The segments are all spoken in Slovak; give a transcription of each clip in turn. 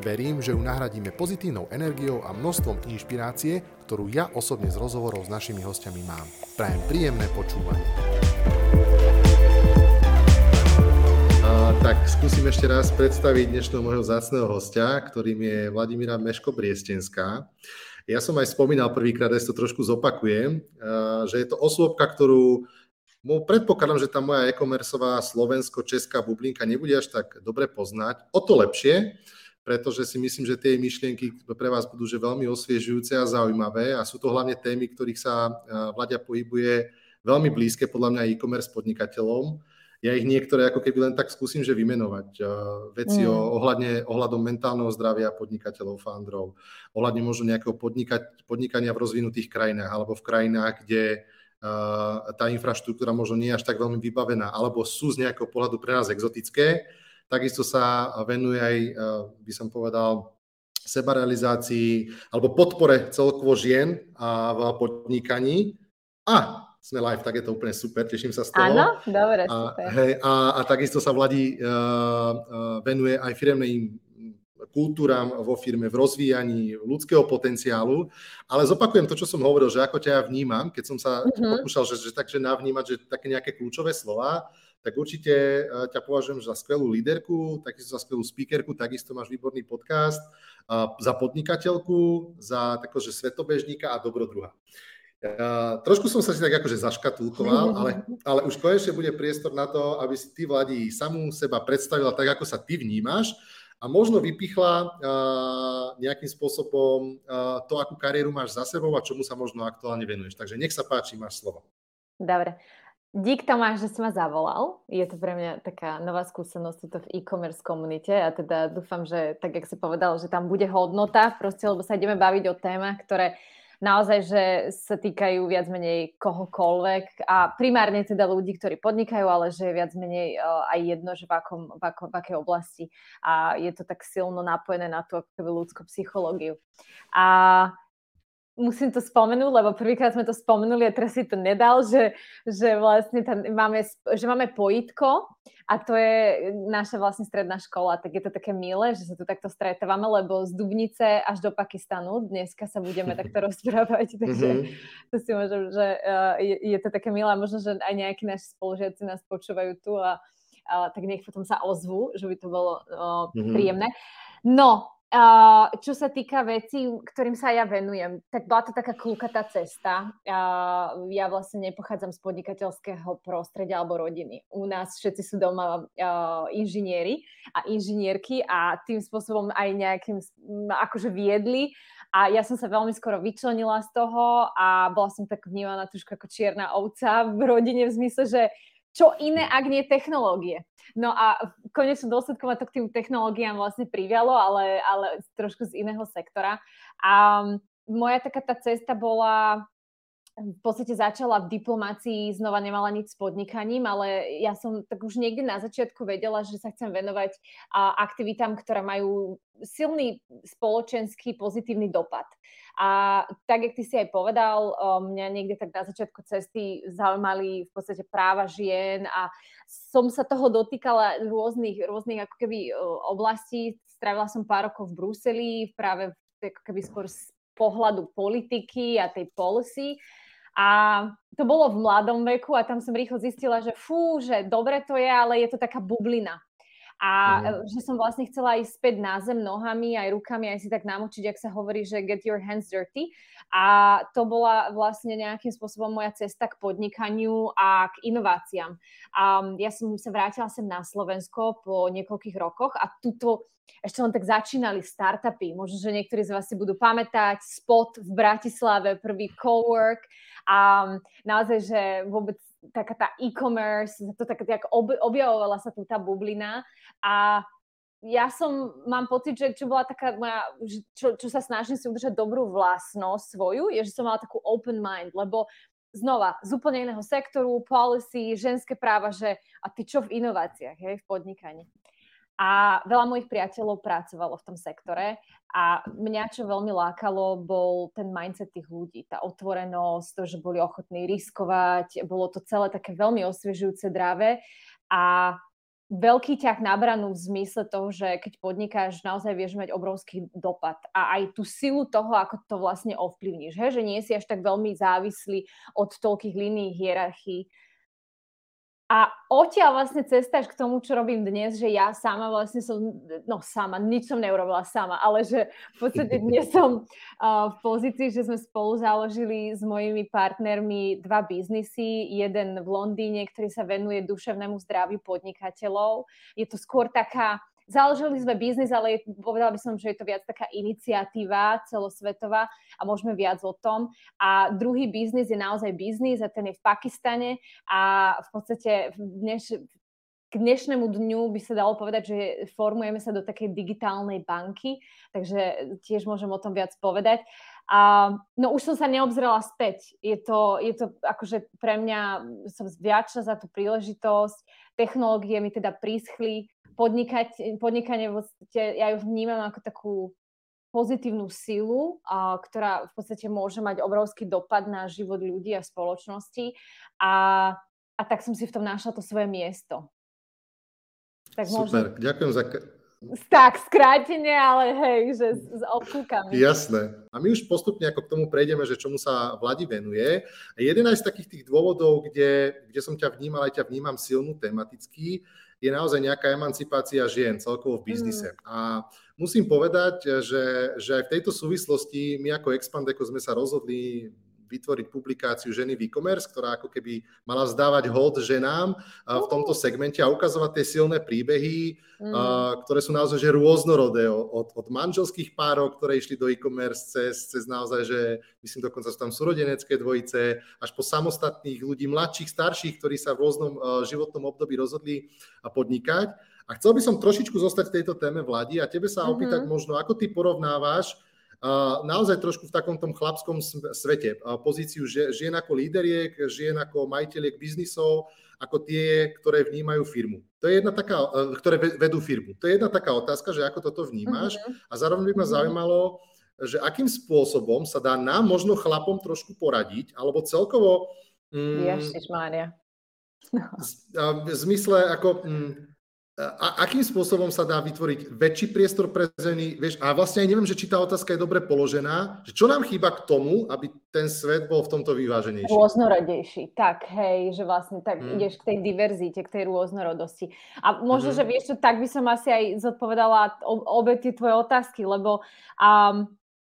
Verím, že ju nahradíme pozitívnou energiou a množstvom inšpirácie, ktorú ja osobne z rozhovorov s našimi hostiami mám. Prajem príjemné počúvanie. tak skúsim ešte raz predstaviť dnešného môjho zácného hostia, ktorým je Vladimíra Meško-Briestenská. Ja som aj spomínal prvýkrát, ja to trošku zopakujem, že je to osôbka, ktorú predpokladám, že tá moja e-commerceová slovensko-česká bublinka nebude až tak dobre poznať. O to lepšie, pretože si myslím, že tie myšlienky pre vás budú že veľmi osviežujúce a zaujímavé a sú to hlavne témy, ktorých sa Vladia pohybuje veľmi blízke podľa mňa e-commerce podnikateľom ja ich niektoré ako keby len tak skúsim, že vymenovať. Veci mm. o, ohľadne, ohľadom mentálneho zdravia podnikateľov, fandrov, ohľadne možno nejakého podnikať, podnikania v rozvinutých krajinách alebo v krajinách, kde uh, tá infraštruktúra možno nie je až tak veľmi vybavená, alebo sú z nejakého pohľadu pre nás exotické. Takisto sa venuje aj, uh, by som povedal, sebarealizácii alebo podpore celkovo žien a v podnikaní. A sme live, tak je to úplne super, teším sa z toho. Áno, dobre, a, super. Hej, a, a takisto sa Vladi uh, uh, venuje aj firemným kultúram vo firme, v rozvíjaní ľudského potenciálu. Ale zopakujem to, čo som hovoril, že ako ťa ja vnímam, keď som sa uh-huh. pokúšal, že, že takže navnímať, že také nejaké kľúčové slova, tak určite ťa považujem za skvelú líderku, takisto za skvelú speakerku, takisto máš výborný podcast, za podnikateľku, za takože svetobežníka a dobrodruha. Uh, trošku som sa si tak akože zaškatulkoval, ale, ale už konečne bude priestor na to, aby si ty, Vladi, samú seba predstavila tak, ako sa ty vnímaš a možno vypichla uh, nejakým spôsobom to, akú kariéru máš za sebou a čomu sa možno aktuálne venuješ. Takže nech sa páči, máš slovo. Dobre. Dík Tomáš, že si ma zavolal. Je to pre mňa taká nová skúsenosť tuto v e-commerce komunite a teda dúfam, že tak, jak si povedal, že tam bude hodnota, proste, lebo sa ideme baviť o témach, ktoré naozaj, že sa týkajú viac menej kohokoľvek a primárne teda ľudí, ktorí podnikajú, ale že je viac menej uh, aj jedno, že v, akom, v, akom, v akej oblasti a je to tak silno napojené na tú ľudskú psychológiu. A musím to spomenúť, lebo prvýkrát sme to spomenuli a teraz si to nedal, že, že vlastne tam máme, že máme pojitko a to je naša vlastne stredná škola, tak je to také milé, že sa tu takto stretávame, lebo z Dubnice až do Pakistanu dneska sa budeme takto rozprávať, takže mm-hmm. to si môžem, že uh, je, je to také milé, možno, že aj nejakí naši spolužiaci nás počúvajú tu a, a tak nech potom sa ozvú, že by to bolo uh, mm-hmm. príjemné. No, Uh, čo sa týka vecí, ktorým sa ja venujem, tak bola to taká klukatá cesta. Uh, ja vlastne nepochádzam z podnikateľského prostredia alebo rodiny. U nás všetci sú doma uh, inžinieri a inžinierky a tým spôsobom aj nejakým akože viedli a ja som sa veľmi skoro vyčlenila z toho a bola som tak vnímaná trošku ako čierna ovca v rodine v zmysle, že čo iné, ak nie technológie. No a v konečnom dôsledku ma to k tým technológiám vlastne privialo, ale, ale trošku z iného sektora. A moja taká tá cesta bola v podstate začala v diplomácii, znova nemala nič s podnikaním, ale ja som tak už niekde na začiatku vedela, že sa chcem venovať aktivitám, ktoré majú silný spoločenský pozitívny dopad. A tak, jak ty si aj povedal, mňa niekde tak na začiatku cesty zaujímali v podstate práva žien a som sa toho dotýkala rôznych, rôznych ako keby oblastí. Strávila som pár rokov v Bruseli, práve ako keby skôr z pohľadu politiky a tej policy. A to bolo v mladom veku a tam som rýchlo zistila, že fú, že dobre to je, ale je to taká bublina. A mm. že som vlastne chcela ísť späť na zem nohami, aj rukami, aj si tak namočiť, ak sa hovorí, že get your hands dirty. A to bola vlastne nejakým spôsobom moja cesta k podnikaniu a k inováciám. A ja som sa vrátila sem na Slovensko po niekoľkých rokoch a tuto ešte len tak začínali startupy. Možno, že niektorí z vás si budú pamätať spot v Bratislave, prvý cowork a naozaj, že vôbec taká tá e-commerce, to tak, tak objavovala sa tu tá bublina a ja som, mám pocit, že čo bola taká moja, čo, čo sa snažím si udržať dobrú vlastnosť svoju, je, že som mala takú open mind, lebo znova z úplne iného sektoru, policy, ženské práva, že a ty čo v inováciách, hej, v podnikaní. A veľa mojich priateľov pracovalo v tom sektore a mňa, čo veľmi lákalo, bol ten mindset tých ľudí, tá otvorenosť, to, že boli ochotní riskovať, bolo to celé také veľmi osviežujúce, dráve a veľký ťah na branu v zmysle toho, že keď podnikáš, naozaj vieš mať obrovský dopad a aj tú silu toho, ako to vlastne ovplyvníš, he? že nie si až tak veľmi závislý od toľkých línií hierarchií a odtiaľ vlastne cesta až k tomu, čo robím dnes, že ja sama vlastne som, no sama, nič som neurobila sama, ale že v podstate dnes som uh, v pozícii, že sme spolu založili s mojimi partnermi dva biznisy, jeden v Londýne, ktorý sa venuje duševnému zdraviu podnikateľov. Je to skôr taká Založili sme biznis, ale povedala by som, že je to viac taká iniciatíva celosvetová a môžeme viac o tom. A druhý biznis je naozaj biznis a ten je v Pakistane a v podstate dneš, k dnešnému dňu by sa dalo povedať, že formujeme sa do takej digitálnej banky, takže tiež môžem o tom viac povedať. A, no už som sa neobzrela späť. Je to, je to akože pre mňa, som vďačná za tú príležitosť. Technológie mi teda príschli, podnikať, podnikanie v podstate, ja ju vnímam ako takú pozitívnu silu, a, ktorá v podstate môže mať obrovský dopad na život ľudí a spoločnosti a, a tak som si v tom našla to svoje miesto. Tak Super, možno... ďakujem za... Tak, skrátene, ale hej, že s, obkúkami. Jasné. A my už postupne ako k tomu prejdeme, že čomu sa Vladi venuje. Jeden aj z takých tých dôvodov, kde, kde som ťa vnímal, aj ťa vnímam silnú tematicky, je naozaj nejaká emancipácia žien celkovo v biznise. Mm. A musím povedať, že, že aj v tejto súvislosti my ako Expandeko sme sa rozhodli vytvoriť publikáciu ženy v e-commerce, ktorá ako keby mala vzdávať hod ženám v tomto segmente a ukazovať tie silné príbehy, mm. ktoré sú naozaj že rôznorodé od, od manželských párov, ktoré išli do e-commerce cez, cez naozaj, že myslím dokonca sú tam súrodenecké dvojice, až po samostatných ľudí, mladších, starších, ktorí sa v rôznom životnom období rozhodli podnikať. A chcel by som trošičku zostať v tejto téme Vladi a tebe sa mm-hmm. opýtať možno, ako ty porovnávaš naozaj trošku v takom tom chlapskom svete. Pozíciu žien ako líderiek, žien ako majiteľiek biznisov, ako tie, ktoré vnímajú firmu. To je jedna taká, e, ktoré vedú firmu. To je jedna taká otázka, že ako toto vnímaš uh-huh. a zároveň by ma uh-huh. zaujímalo, že akým spôsobom sa dá nám možno chlapom trošku poradiť, alebo celkovo... Mm, Ježišmária. No. V zmysle ako... A akým spôsobom sa dá vytvoriť väčší priestor pre ženy, vieš, a vlastne aj neviem, že či tá otázka je dobre položená, že čo nám chýba k tomu, aby ten svet bol v tomto vyváženejší? Rôznorodejší, tak, hej, že vlastne tak hmm. ideš k tej diverzite, k tej rôznorodosti. A možno, hmm. že vieš čo, tak by som asi aj zodpovedala obe tie tvoje otázky, lebo um,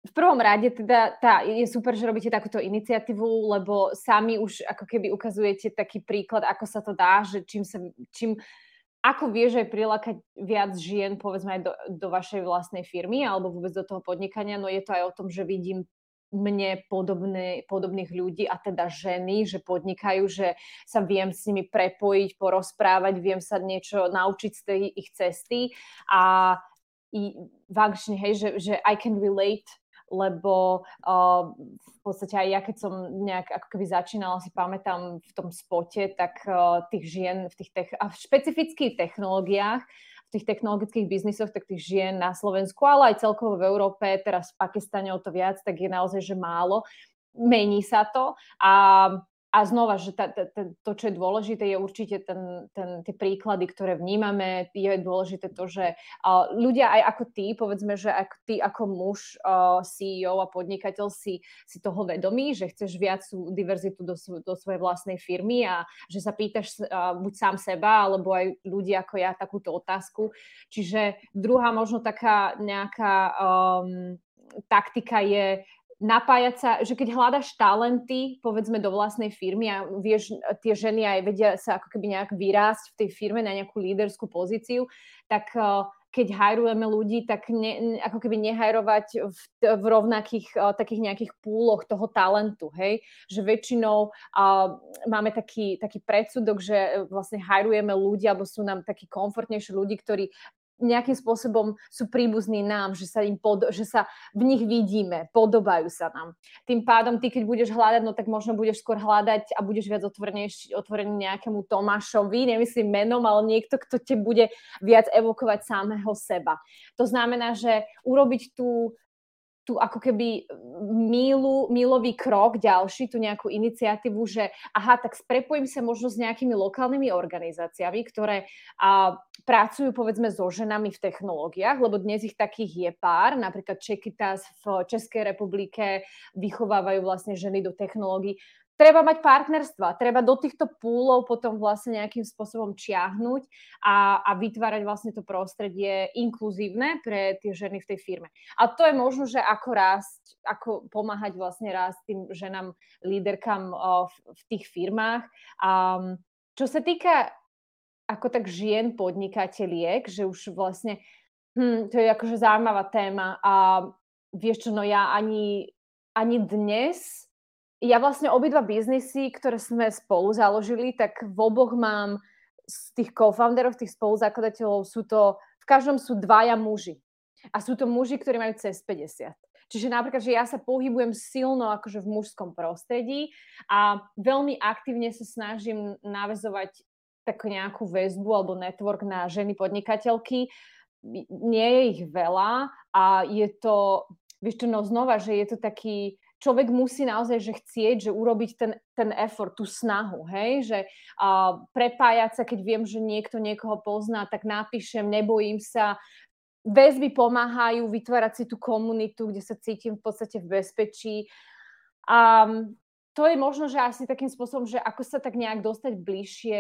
v prvom rade teda tá, je super, že robíte takúto iniciatívu, lebo sami už ako keby ukazujete taký príklad, ako sa to dá, že čím sa, čím ako vieš aj prilákať viac žien, povedzme aj do, do vašej vlastnej firmy alebo vôbec do toho podnikania? No je to aj o tom, že vidím mne podobné, podobných ľudí a teda ženy, že podnikajú, že sa viem s nimi prepojiť, porozprávať, viem sa niečo naučiť z tej ich cesty a i, vážne, hej, že, že I can relate lebo uh, v podstate aj ja, keď som nejak ako keby začínala, si pamätám v tom spote, tak uh, tých žien v tých tech- a v špecifických technológiách, v tých technologických biznisoch, tak tých žien na Slovensku, ale aj celkovo v Európe, teraz v Pakistane o to viac, tak je naozaj, že málo. Mení sa to a a znova, že ta, ta, ta, to, čo je dôležité, je určite ten, ten, tie príklady, ktoré vnímame. Je dôležité to, že uh, ľudia aj ako ty, povedzme, že ak ty ako muž, uh, CEO a podnikateľ si, si toho vedomí, že chceš viac diverzitu do, do svojej vlastnej firmy a že sa pýtaš uh, buď sám seba, alebo aj ľudí ako ja takúto otázku. Čiže druhá možno taká nejaká um, taktika je napájať sa, že keď hľadaš talenty, povedzme, do vlastnej firmy a vieš, tie ženy aj vedia sa ako keby nejak vyrásť v tej firme na nejakú líderskú pozíciu, tak uh, keď hajrujeme ľudí, tak ne, ako keby nehajrovať v, v rovnakých uh, takých nejakých púloch toho talentu, hej? Že väčšinou uh, máme taký, taký predsudok, že vlastne hajrujeme ľudí, alebo sú nám takí komfortnejší ľudí, ktorí nejakým spôsobom sú príbuzní nám, že sa, im pod, že sa v nich vidíme, podobajú sa nám. Tým pádom ty, keď budeš hľadať, no tak možno budeš skôr hľadať a budeš viac otvorený nejakému Tomášovi, nemyslím menom, ale niekto, kto te bude viac evokovať samého seba. To znamená, že urobiť tú tú ako keby mílu, mílový krok ďalší, tú nejakú iniciatívu, že aha, tak sprepojím sa možno s nejakými lokálnymi organizáciami, ktoré a, pracujú povedzme so ženami v technológiách, lebo dnes ich takých je pár, napríklad Čekitas v Českej republike vychovávajú vlastne ženy do technológií treba mať partnerstva, treba do týchto púlov potom vlastne nejakým spôsobom čiahnuť a, a vytvárať vlastne to prostredie inkluzívne pre tie ženy v tej firme. A to je možno, že ako rásť, ako pomáhať vlastne rásť tým ženám, líderkám v, v tých firmách. A čo sa týka ako tak žien podnikateliek, že už vlastne, hm, to je akože zaujímavá téma a vieš čo, no ja ani, ani dnes ja vlastne obidva biznisy, ktoré sme spolu založili, tak v oboch mám z tých co-founderov, tých spoluzakladateľov, sú to, v každom sú dvaja muži. A sú to muži, ktorí majú cez 50. Čiže napríklad, že ja sa pohybujem silno akože v mužskom prostredí a veľmi aktívne sa snažím navezovať takú nejakú väzbu alebo network na ženy podnikateľky. Nie je ich veľa a je to, vieš čo, no znova, že je to taký, človek musí naozaj že chcieť, že urobiť ten, ten effort, tú snahu, hej, že uh, prepájať sa, keď viem, že niekto niekoho pozná, tak napíšem, nebojím sa, väzby pomáhajú vytvárať si tú komunitu, kde sa cítim v podstate v bezpečí. A to je možno, že asi takým spôsobom, že ako sa tak nejak dostať bližšie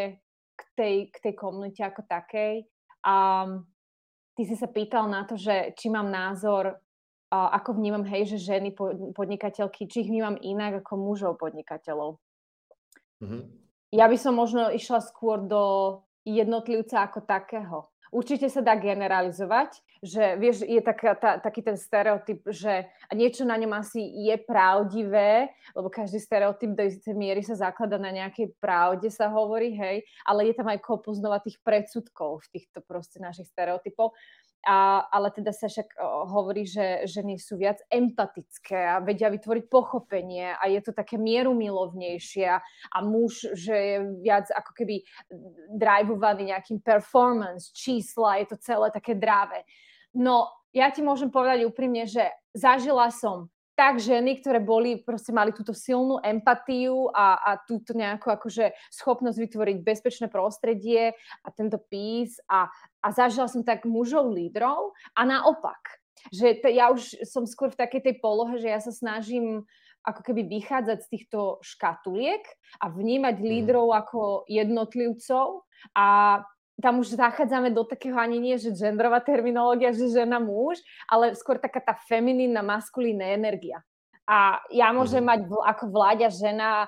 k tej, k tej komunite ako takej. A ty si sa pýtal na to, že či mám názor ako vnímam, hej, že ženy podnikateľky, či ich vnímam inak ako mužov podnikateľov. Mm-hmm. Ja by som možno išla skôr do jednotlivca ako takého. Určite sa dá generalizovať, že vieš, je tak, tá, taký ten stereotyp, že niečo na ňom asi je pravdivé, lebo každý stereotyp do istej miery sa zaklada na nejakej pravde, sa hovorí, hej, ale je tam aj kopu znova tých predsudkov v týchto proste našich stereotypov. A, ale teda sa však hovorí, že ženy sú viac empatické a vedia vytvoriť pochopenie a je to také mierumilovnejšie a muž, že je viac ako keby drivovaný nejakým performance, čísla, je to celé také dráve. No, ja ti môžem povedať úprimne, že zažila som tak ženy, ktoré boli, proste mali túto silnú empatiu a, a túto nejakú akože schopnosť vytvoriť bezpečné prostredie a tento pís a, a zažila som tak mužov lídrov a naopak. Že t- ja už som skôr v takej tej polohe, že ja sa snažím ako keby vychádzať z týchto škatuliek a vnímať mhm. lídrov ako jednotlivcov a tam už zachádzame do takého ani nie, že genderová terminológia, že žena muž, ale skôr taká tá feminínna, maskulínna energia. A ja môžem mm. mať ako vláďa žena,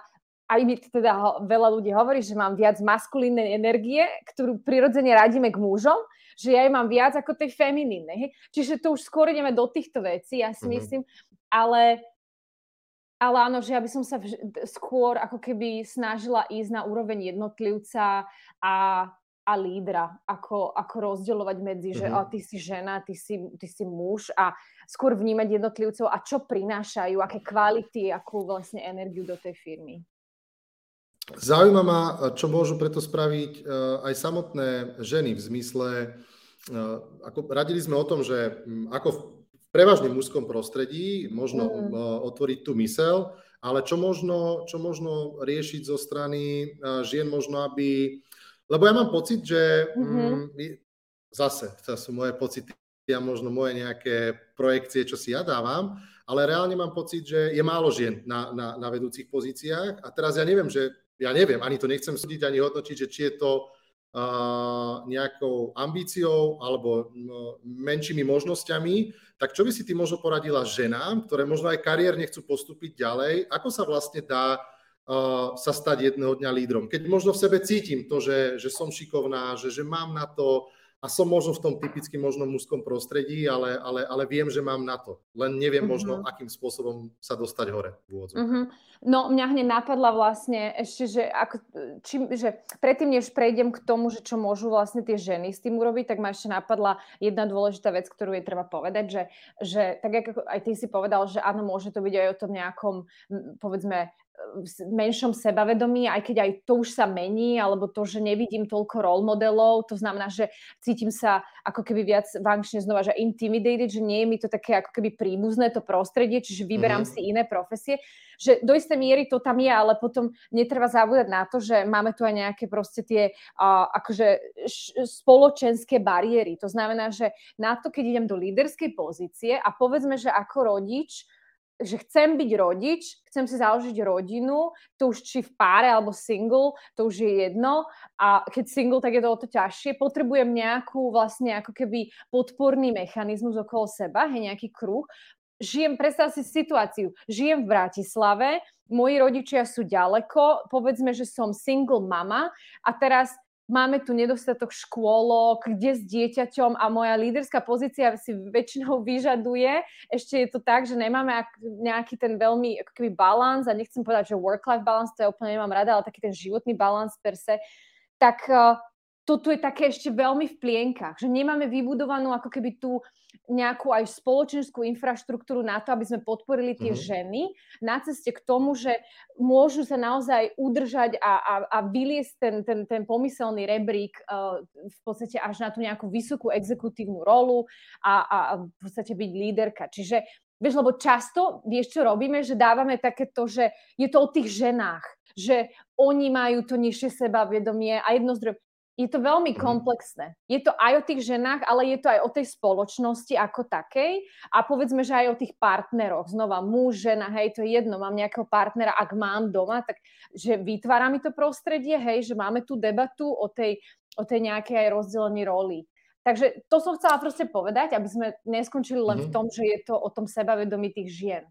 aj mi teda veľa ľudí hovorí, že mám viac maskulínnej energie, ktorú prirodzene radíme k mužom, že ja ju mám viac ako tej feminínnej. Čiže to už skôr ideme do týchto vecí, ja si mm-hmm. myslím, ale ale áno, že ja by som sa skôr ako keby snažila ísť na úroveň jednotlivca a a lídra, ako, ako rozdeľovať medzi, mm-hmm. že oh, ty si žena, ty si, ty si muž a skôr vnímať jednotlivcov a čo prinášajú, aké kvality, akú vlastne energiu do tej firmy. Zaujíma ma, čo môžu preto spraviť uh, aj samotné ženy v zmysle, uh, ako radili sme o tom, že ako v prevažne mužskom prostredí možno mm. otvoriť tú mysel, ale čo možno, čo možno riešiť zo strany žien, možno aby lebo ja mám pocit, že mm-hmm. mm, zase, to sú moje pocity a možno moje nejaké projekcie, čo si ja dávam, ale reálne mám pocit, že je málo žien na, na, na vedúcich pozíciách. A teraz ja neviem, že ja neviem, ani to nechcem súdiť, ani hodnotiť, že či je to uh, nejakou ambíciou alebo no, menšími možnosťami, tak čo by si ty možno poradila ženám, ktoré možno aj kariérne chcú postúpiť ďalej, ako sa vlastne dá sa stať jedného dňa lídrom. Keď možno v sebe cítim to, že, že som šikovná, že, že mám na to, a som možno v tom typicky možno mužskom prostredí, ale, ale, ale viem, že mám na to. Len neviem mm-hmm. možno, akým spôsobom sa dostať hore. Mm-hmm. No mňa hneď napadla vlastne ešte, že, ako, či, že predtým, než prejdem k tomu, že čo môžu vlastne tie ženy s tým urobiť, tak ma ešte napadla jedna dôležitá vec, ktorú je treba povedať, že, že tak ako aj ty si povedal, že áno, môže to byť aj o tom nejakom, povedzme, menšom sebavedomí, aj keď aj to už sa mení, alebo to, že nevidím toľko role modelov, to znamená, že cítim sa ako keby viac v angličtine znova, že intimidated, že nie je mi to také ako keby príbuzné to prostredie, čiže vyberám mm-hmm. si iné profesie, že do istej miery to tam je, ale potom netreba zabúdať na to, že máme tu aj nejaké proste tie uh, akože š- spoločenské bariéry. To znamená, že na to, keď idem do líderskej pozície a povedzme, že ako rodič že chcem byť rodič, chcem si založiť rodinu, to už či v páre alebo single, to už je jedno. A keď single, tak je to o to ťažšie. Potrebujem nejakú vlastne ako keby podporný mechanizmus okolo seba, hej, nejaký kruh. Žijem, predstav si situáciu, žijem v Bratislave, moji rodičia sú ďaleko, povedzme, že som single mama a teraz máme tu nedostatok škôlok, kde s dieťaťom a moja líderská pozícia si väčšinou vyžaduje. Ešte je to tak, že nemáme nejaký ten veľmi ako balans a nechcem povedať, že work-life balance, to ja úplne nemám rada, ale taký ten životný balans per se, tak uh, toto je také ešte veľmi v plienkach, že nemáme vybudovanú ako keby tú nejakú aj spoločenskú infraštruktúru na to, aby sme podporili tie mm-hmm. ženy na ceste k tomu, že môžu sa naozaj udržať a, a, a vyliesť ten, ten, ten pomyselný rebrík uh, v podstate až na tú nejakú vysokú exekutívnu rolu a, a, a v podstate byť líderka. Čiže Vieš, lebo často, vieš, čo robíme, že dávame takéto, že je to o tých ženách, že oni majú to nižšie sebavedomie a jedno zdroj je to veľmi mhm. komplexné. Je to aj o tých ženách, ale je to aj o tej spoločnosti ako takej a povedzme, že aj o tých partneroch. Znova muž, žena, hej, to je jedno, mám nejakého partnera, ak mám doma, tak že vytvára mi to prostredie, hej, že máme tú debatu o tej, o tej nejakej aj rozdelení roli. Takže to som chcela proste povedať, aby sme neskončili len mm-hmm. v tom, že je to o tom sebavedomí tých žien.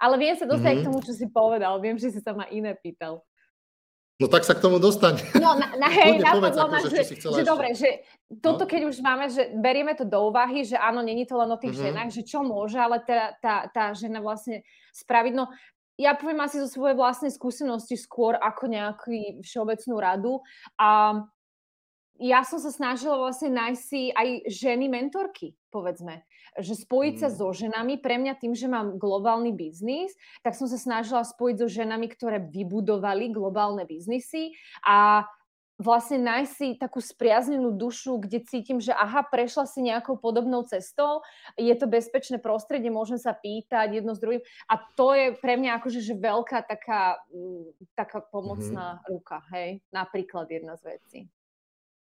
Ale viem sa dostať mm-hmm. k tomu, čo si povedal. Viem, že si sa ma iné pýtal. No tak sa k tomu dostane. No na, na hej, napadlo ma, že, že, že dobre, že toto no? keď už máme, že berieme to do úvahy, že áno, není to len o tých mm-hmm. ženách, že čo môže, ale tá, tá, tá žena vlastne spraviť. No ja poviem asi zo svojej vlastnej skúsenosti skôr ako nejakú všeobecnú radu. A ja som sa snažila vlastne nájsť si aj ženy mentorky, povedzme že spojiť sa mm. so ženami, pre mňa tým, že mám globálny biznis, tak som sa snažila spojiť so ženami, ktoré vybudovali globálne biznisy a vlastne nájsť si takú spriaznenú dušu, kde cítim, že aha, prešla si nejakou podobnou cestou, je to bezpečné prostredie, môžem sa pýtať jedno s druhým a to je pre mňa akože že veľká taká, mm, taká pomocná mm-hmm. ruka, hej, napríklad jedna z vecí.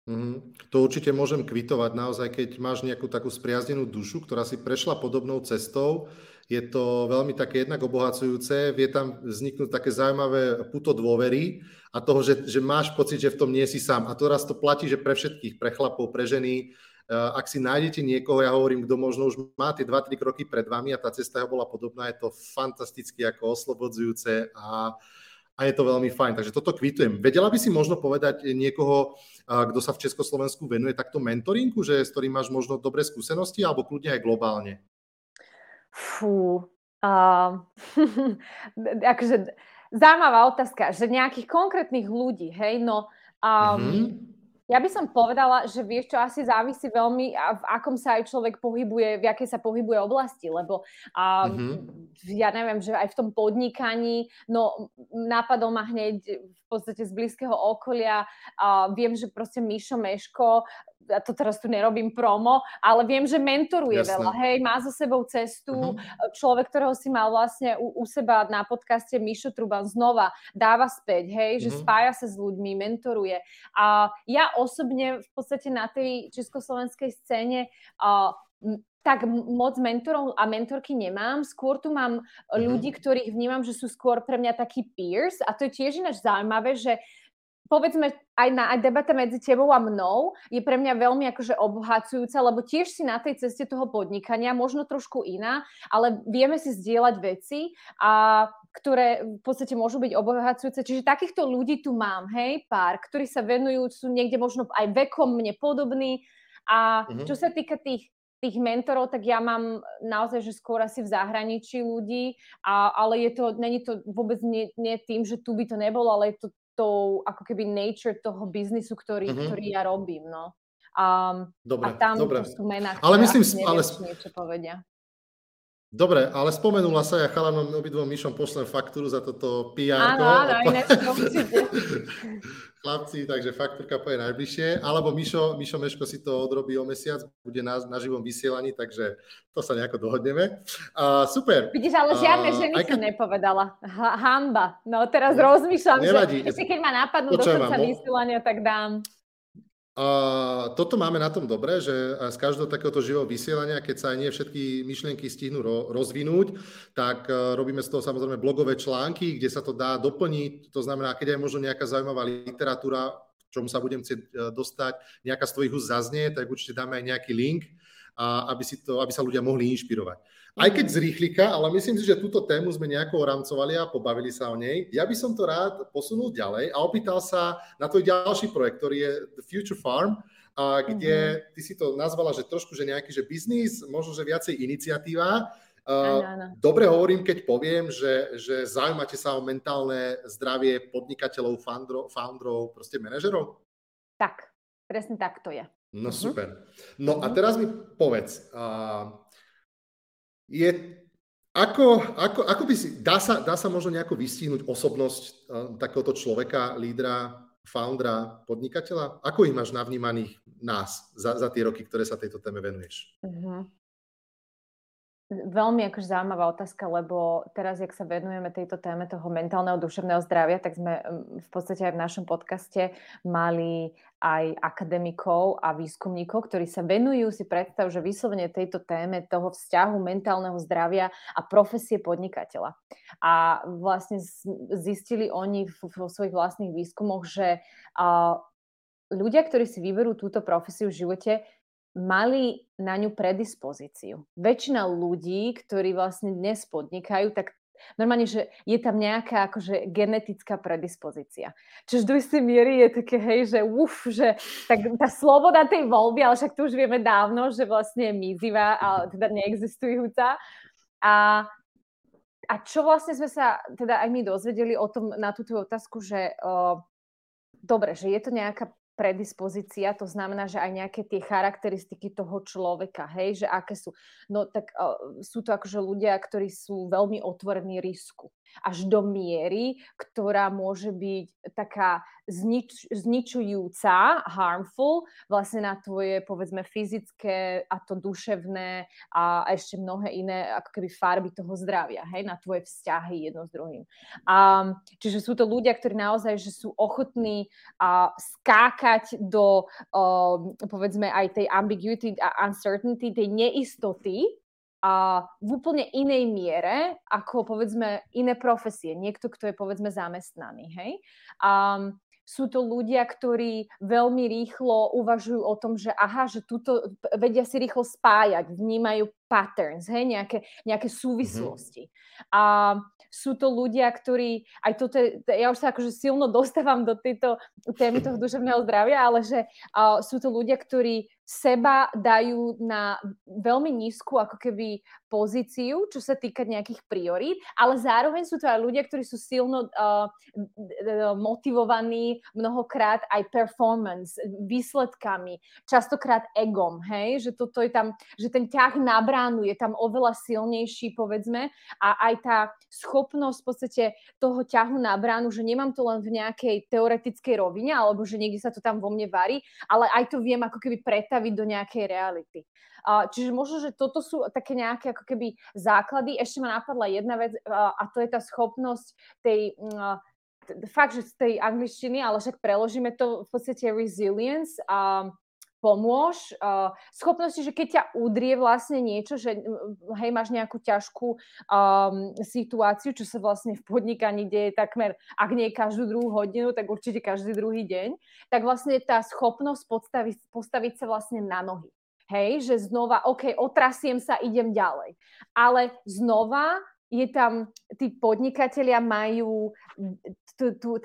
Mm, to určite môžem kvitovať naozaj, keď máš nejakú takú spriaznenú dušu, ktorá si prešla podobnou cestou. Je to veľmi také jednak obohacujúce, vie tam vzniknúť také zaujímavé puto dôvery a toho, že, že máš pocit, že v tom nie si sám. A to raz to platí, že pre všetkých, pre chlapov, pre ženy, ak si nájdete niekoho, ja hovorím, kto možno už má tie 2-3 kroky pred vami a tá cesta bola podobná, je to fantasticky ako oslobodzujúce a, a je to veľmi fajn. Takže toto kvitujem. Vedela by si možno povedať niekoho, kto sa v Československu venuje takto mentoringu, že s ktorým máš možno dobré skúsenosti, alebo kľudne aj globálne? Fú, uh, akože zaujímavá otázka, že nejakých konkrétnych ľudí, hej, no um, mm-hmm. Ja by som povedala, že vieš čo, asi závisí veľmi, v akom sa aj človek pohybuje, v akej sa pohybuje oblasti, lebo um, mm-hmm. ja neviem, že aj v tom podnikaní, no napadol ma hneď v podstate z blízkeho okolia, uh, viem, že proste Mišo Meško ja to teraz tu nerobím promo, ale viem, že mentoruje Jasne. veľa, hej, má za sebou cestu, uh-huh. človek, ktorého si mal vlastne u, u seba na podcaste Mišo Truban znova dáva späť, hej, uh-huh. že mhm. spája sa s ľuďmi, mentoruje. A ja osobne v podstate na tej československej scéne uh, tak moc mentorov a mentorky nemám. Skôr tu mám mm-hmm. ľudí, ktorých vnímam, že sú skôr pre mňa takí peers a to je tiež ináč zaujímavé, že povedzme, aj, na, aj debata medzi tebou a mnou je pre mňa veľmi akože obohacujúca, lebo tiež si na tej ceste toho podnikania, možno trošku iná, ale vieme si zdieľať veci, a, ktoré v podstate môžu byť obohacujúce. Čiže takýchto ľudí tu mám, hej, pár, ktorí sa venujú, sú niekde možno aj vekom mne podobní, A uh-huh. čo sa týka tých tých mentorov, tak ja mám naozaj, že skôr asi v zahraničí ľudí, a, ale je to, není to vôbec nie, nie tým, že tu by to nebolo, ale je to tou ako keby nature toho biznisu, ktorý, uh-huh. ktorý ja robím, no. Um, dobre, a tam dobre. sú mená, ale myslím, ale... niečo povedia. Dobre, ale spomenula sa, ja chalanom obidvom Myšom pošlem faktúru za toto PR. Áno, áno, ináč Chlapci, takže faktúrka poje najbližšie. Alebo Mišo, Mišo Meško si to odrobí o mesiac, bude na, na živom vysielaní, takže to sa nejako dohodneme. Uh, super. Vidíš, ale žiadne uh, ženy som nepovedala. Ha, hamba. No teraz rozmýšľam, Nevadí. že ešte keď ma napadnú do konca vysielania, tak dám. Toto máme na tom dobre, že z každého takéhoto živého vysielania, keď sa aj nie všetky myšlienky stihnú ro- rozvinúť, tak uh, robíme z toho samozrejme blogové články, kde sa to dá doplniť. To znamená, keď je možno nejaká zaujímavá literatúra, čomu sa budem chcieť uh, dostať, nejaká z tvojich úst zaznie, tak určite dáme aj nejaký link, a aby, si to, aby sa ľudia mohli inšpirovať. Aj keď z rýchlika, ale myslím si, že túto tému sme nejako oramcovali a pobavili sa o nej. Ja by som to rád posunul ďalej a opýtal sa na tvoj ďalší projekt, ktorý je The Future Farm, a kde mm-hmm. ty si to nazvala, že trošku, že nejaký že biznis, možno, že viacej iniciatíva. Dobre hovorím, keď poviem, že, že zaujímate sa o mentálne zdravie podnikateľov, foundrov, foundrov proste manažerov? Tak, presne tak to je. No mm-hmm. super. No a mhm. teraz mi povedz, uh, je, ako, ako, ako by si, dá sa, dá sa možno nejako vystihnúť osobnosť uh, takéhoto človeka, lídra, foundera, podnikateľa? Ako ich máš navnímaných nás za, za tie roky, ktoré sa tejto téme venuješ? Uh-huh. Veľmi akože zaujímavá otázka, lebo teraz, jak sa venujeme tejto téme toho mentálneho duševného zdravia, tak sme v podstate aj v našom podcaste mali aj akademikov a výskumníkov, ktorí sa venujú si predstav, že vyslovene tejto téme toho vzťahu mentálneho zdravia a profesie podnikateľa. A vlastne zistili oni vo svojich vlastných výskumoch, že ľudia, ktorí si vyberú túto profesiu v živote, mali na ňu predispozíciu. Väčšina ľudí, ktorí vlastne dnes podnikajú, tak normálne, že je tam nejaká akože genetická predispozícia. Čiže do istej miery je také, hej, že uf, že tak tá sloboda tej voľby, ale však to už vieme dávno, že vlastne je mizivá a teda neexistujúca. A, a čo vlastne sme sa teda aj my dozvedeli o tom na túto otázku, že uh, dobre, že je to nejaká predispozícia, to znamená, že aj nejaké tie charakteristiky toho človeka, hej, že aké sú. No tak uh, sú to akože ľudia, ktorí sú veľmi otvorení risku až do miery, ktorá môže byť taká znič, zničujúca, harmful, vlastne na tvoje, povedzme, fyzické a to duševné a ešte mnohé iné, ako keby farby toho zdravia, hej, na tvoje vzťahy jedno s druhým. A, čiže sú to ľudia, ktorí naozaj, že sú ochotní a, skákať do, a, povedzme, aj tej ambiguity a uncertainty, tej neistoty, a v úplne inej miere ako povedzme iné profesie. Niekto, kto je povedzme zamestnaný. Hej? A sú to ľudia, ktorí veľmi rýchlo uvažujú o tom, že aha, že túto vedia si rýchlo spájať, vnímajú patterns, hej, nejaké, nejaké mhm. súvislosti. Mm-hmm. A sú to ľudia, ktorí, aj toto, ja už sa akože silno dostávam do tejto témy toho duševného zdravia, ale že uh, sú to ľudia, ktorí seba dajú na veľmi nízku ako keby pozíciu, čo sa týka nejakých priorít, ale zároveň sú to aj ľudia, ktorí sú silno uh, motivovaní mnohokrát aj performance, výsledkami, častokrát egom, hej, že toto je tam, že ten ťah na bránu je tam oveľa silnejší, povedzme, a aj tá schopnosť v podstate toho ťahu na bránu, že nemám to len v nejakej teoretickej rovine, alebo že niekde sa to tam vo mne varí, ale aj to viem ako keby pretať pretaviť do nejakej reality. Čiže možno, že toto sú také nejaké ako keby základy. Ešte ma napadla jedna vec a to je tá schopnosť tej uh, fakt, že z tej angličtiny, ale však preložíme to v podstate resilience a pomôž. Uh, schopnosti, že keď ťa udrie vlastne niečo, že hej, máš nejakú ťažkú um, situáciu, čo sa vlastne v podnikaní deje takmer, ak nie každú druhú hodinu, tak určite každý druhý deň, tak vlastne tá schopnosť postaviť, postaviť sa vlastne na nohy. Hej, že znova, OK, otrasiem sa, idem ďalej. Ale znova je tam, tí podnikatelia majú,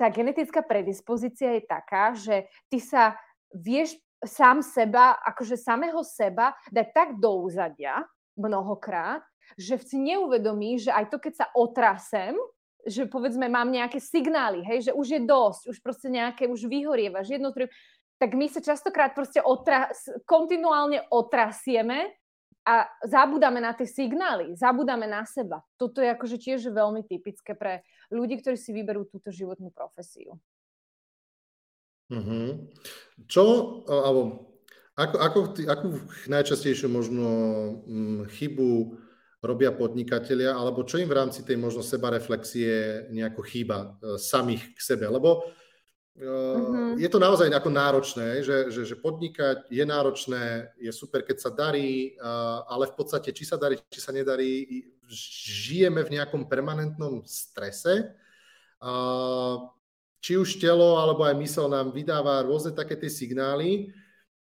tá genetická predispozícia je taká, že ty sa vieš sám seba, akože samého seba dať tak do úzadia mnohokrát, že si neuvedomí, že aj to, keď sa otrasem, že povedzme mám nejaké signály, hej, že už je dosť, už proste nejaké, už vyhorievaš jedno, tak my sa častokrát proste otra, kontinuálne otrasieme a zabudáme na tie signály, zabudáme na seba. Toto je akože tiež veľmi typické pre ľudí, ktorí si vyberú túto životnú profesiu. Mm-hmm. Čo, alebo ako, ako, akú najčastejšiu možno hm, chybu robia podnikatelia, alebo čo im v rámci tej možno sebareflexie nejako chýba e, samých k sebe, lebo uh-huh. je to naozaj ako náročné, že, že, že podnikať je náročné, je super, keď sa darí, ale v podstate, či sa darí, či sa nedarí, žijeme v nejakom permanentnom strese. Uh, či už telo, alebo aj mysel nám vydáva rôzne také tie signály,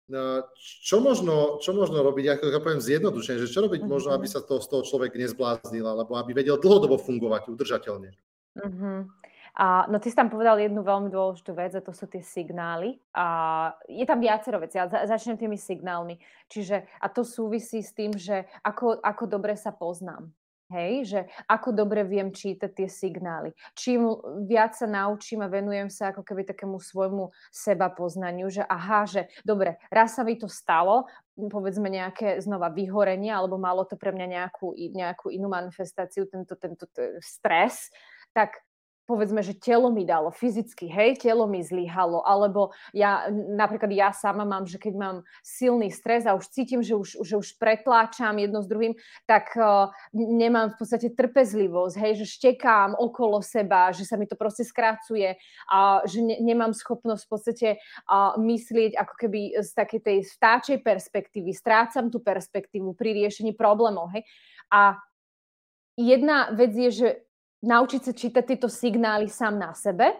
No, čo možno, čo možno robiť, ako ja poviem zjednodušene, že čo robiť uh-huh. možno, aby sa to, z toho človek nezbláznil, alebo aby vedel dlhodobo fungovať udržateľne? Uh-huh. A, no ty si tam povedal jednu veľmi dôležitú vec a to sú tie signály. A je tam viacero vecí, ale za, začnem tými signálmi. Čiže, a to súvisí s tým, že ako, ako dobre sa poznám. Hej, že ako dobre viem čítať tie signály. Čím viac sa naučím a venujem sa ako keby takému svojmu seba poznaniu, že aha, že dobre, raz sa mi to stalo, povedzme nejaké znova vyhorenie, alebo malo to pre mňa nejakú, nejakú inú manifestáciu, tento, tento, stres, tak povedzme, že telo mi dalo fyzicky, hej, telo mi zlyhalo, alebo ja, napríklad ja sama mám, že keď mám silný stres a už cítim, že už, že už pretláčam jedno s druhým, tak uh, nemám v podstate trpezlivosť, hej, že štekám okolo seba, že sa mi to proste skracuje a že ne, nemám schopnosť v podstate uh, myslieť ako keby z takej tej vtáčej perspektívy, strácam tú perspektívu pri riešení problémov, hej. A jedna vec je, že naučiť sa čítať tieto signály sám na sebe.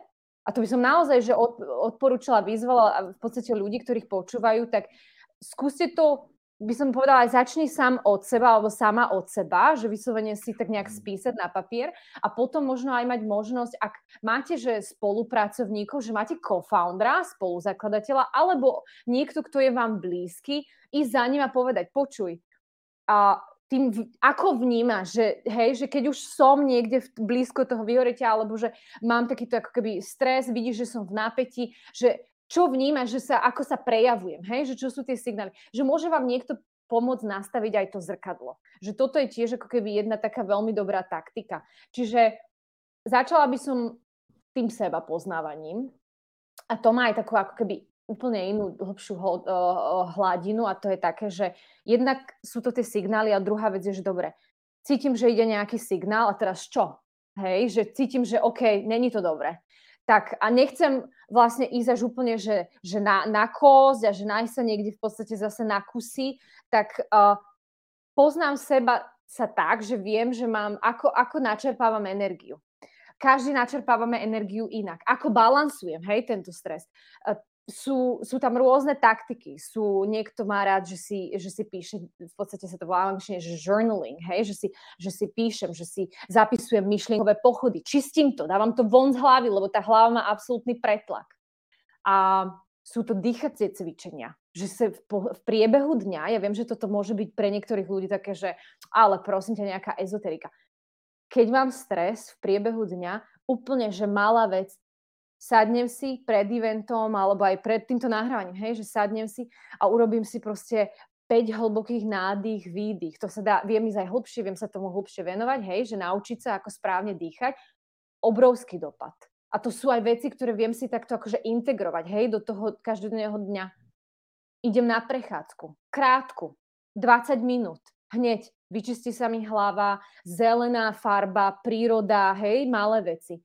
A to by som naozaj, že odporúčala, vyzvala v podstate ľudí, ktorých počúvajú, tak skúste to, by som povedala, aj začni sám od seba alebo sama od seba, že vyslovene si tak nejak mm. spísať na papier a potom možno aj mať možnosť, ak máte, že spolupracovníkov, že máte co-foundera, spoluzakladateľa, alebo niekto, kto je vám blízky, ísť za ním a povedať, počuj, a tým, ako vnímaš, že, hej, že keď už som niekde v, blízko toho vyhoretia, alebo že mám takýto ako keby stres, vidíš, že som v nápetí, že čo vnímaš, že sa, ako sa prejavujem, hej, že čo sú tie signály, že môže vám niekto pomôcť nastaviť aj to zrkadlo. Že toto je tiež ako keby jedna taká veľmi dobrá taktika. Čiže začala by som tým seba poznávaním a to má aj takú ako keby úplne inú hlbšiu hladinu a to je také, že jednak sú to tie signály a druhá vec je, že dobre, cítim, že ide nejaký signál a teraz čo? Hej, že cítim, že OK, není to dobre. Tak a nechcem vlastne ísť až úplne, že, že na, na kosť a že nájsť sa niekde v podstate zase na kusy, tak uh, poznám seba sa tak, že viem, že mám, ako, ako načerpávam energiu každý načerpávame energiu inak. Ako balansujem, hej, tento stres sú, sú tam rôzne taktiky. Sú, niekto má rád, že si, že si píše, v podstate sa to volá angličtine, že journaling, hej? Že, si, že si píšem, že si zapisujem myšlienkové pochody. Čistím to, dávam to von z hlavy, lebo tá hlava má absolútny pretlak. A sú to dýchacie cvičenia. Že sa v, v priebehu dňa, ja viem, že toto môže byť pre niektorých ľudí také, že ale prosím ťa, nejaká ezoterika. Keď mám stres v priebehu dňa, úplne, že malá vec, sadnem si pred eventom alebo aj pred týmto nahrávaním, hej, že sadnem si a urobím si proste 5 hlbokých nádych, výdych. To sa dá, viem ísť aj hlbšie, viem sa tomu hlbšie venovať, hej, že naučiť sa, ako správne dýchať. Obrovský dopad. A to sú aj veci, ktoré viem si takto akože integrovať, hej, do toho každodenného dňa. Idem na prechádzku, krátku, 20 minút, hneď, vyčistí sa mi hlava, zelená farba, príroda, hej, malé veci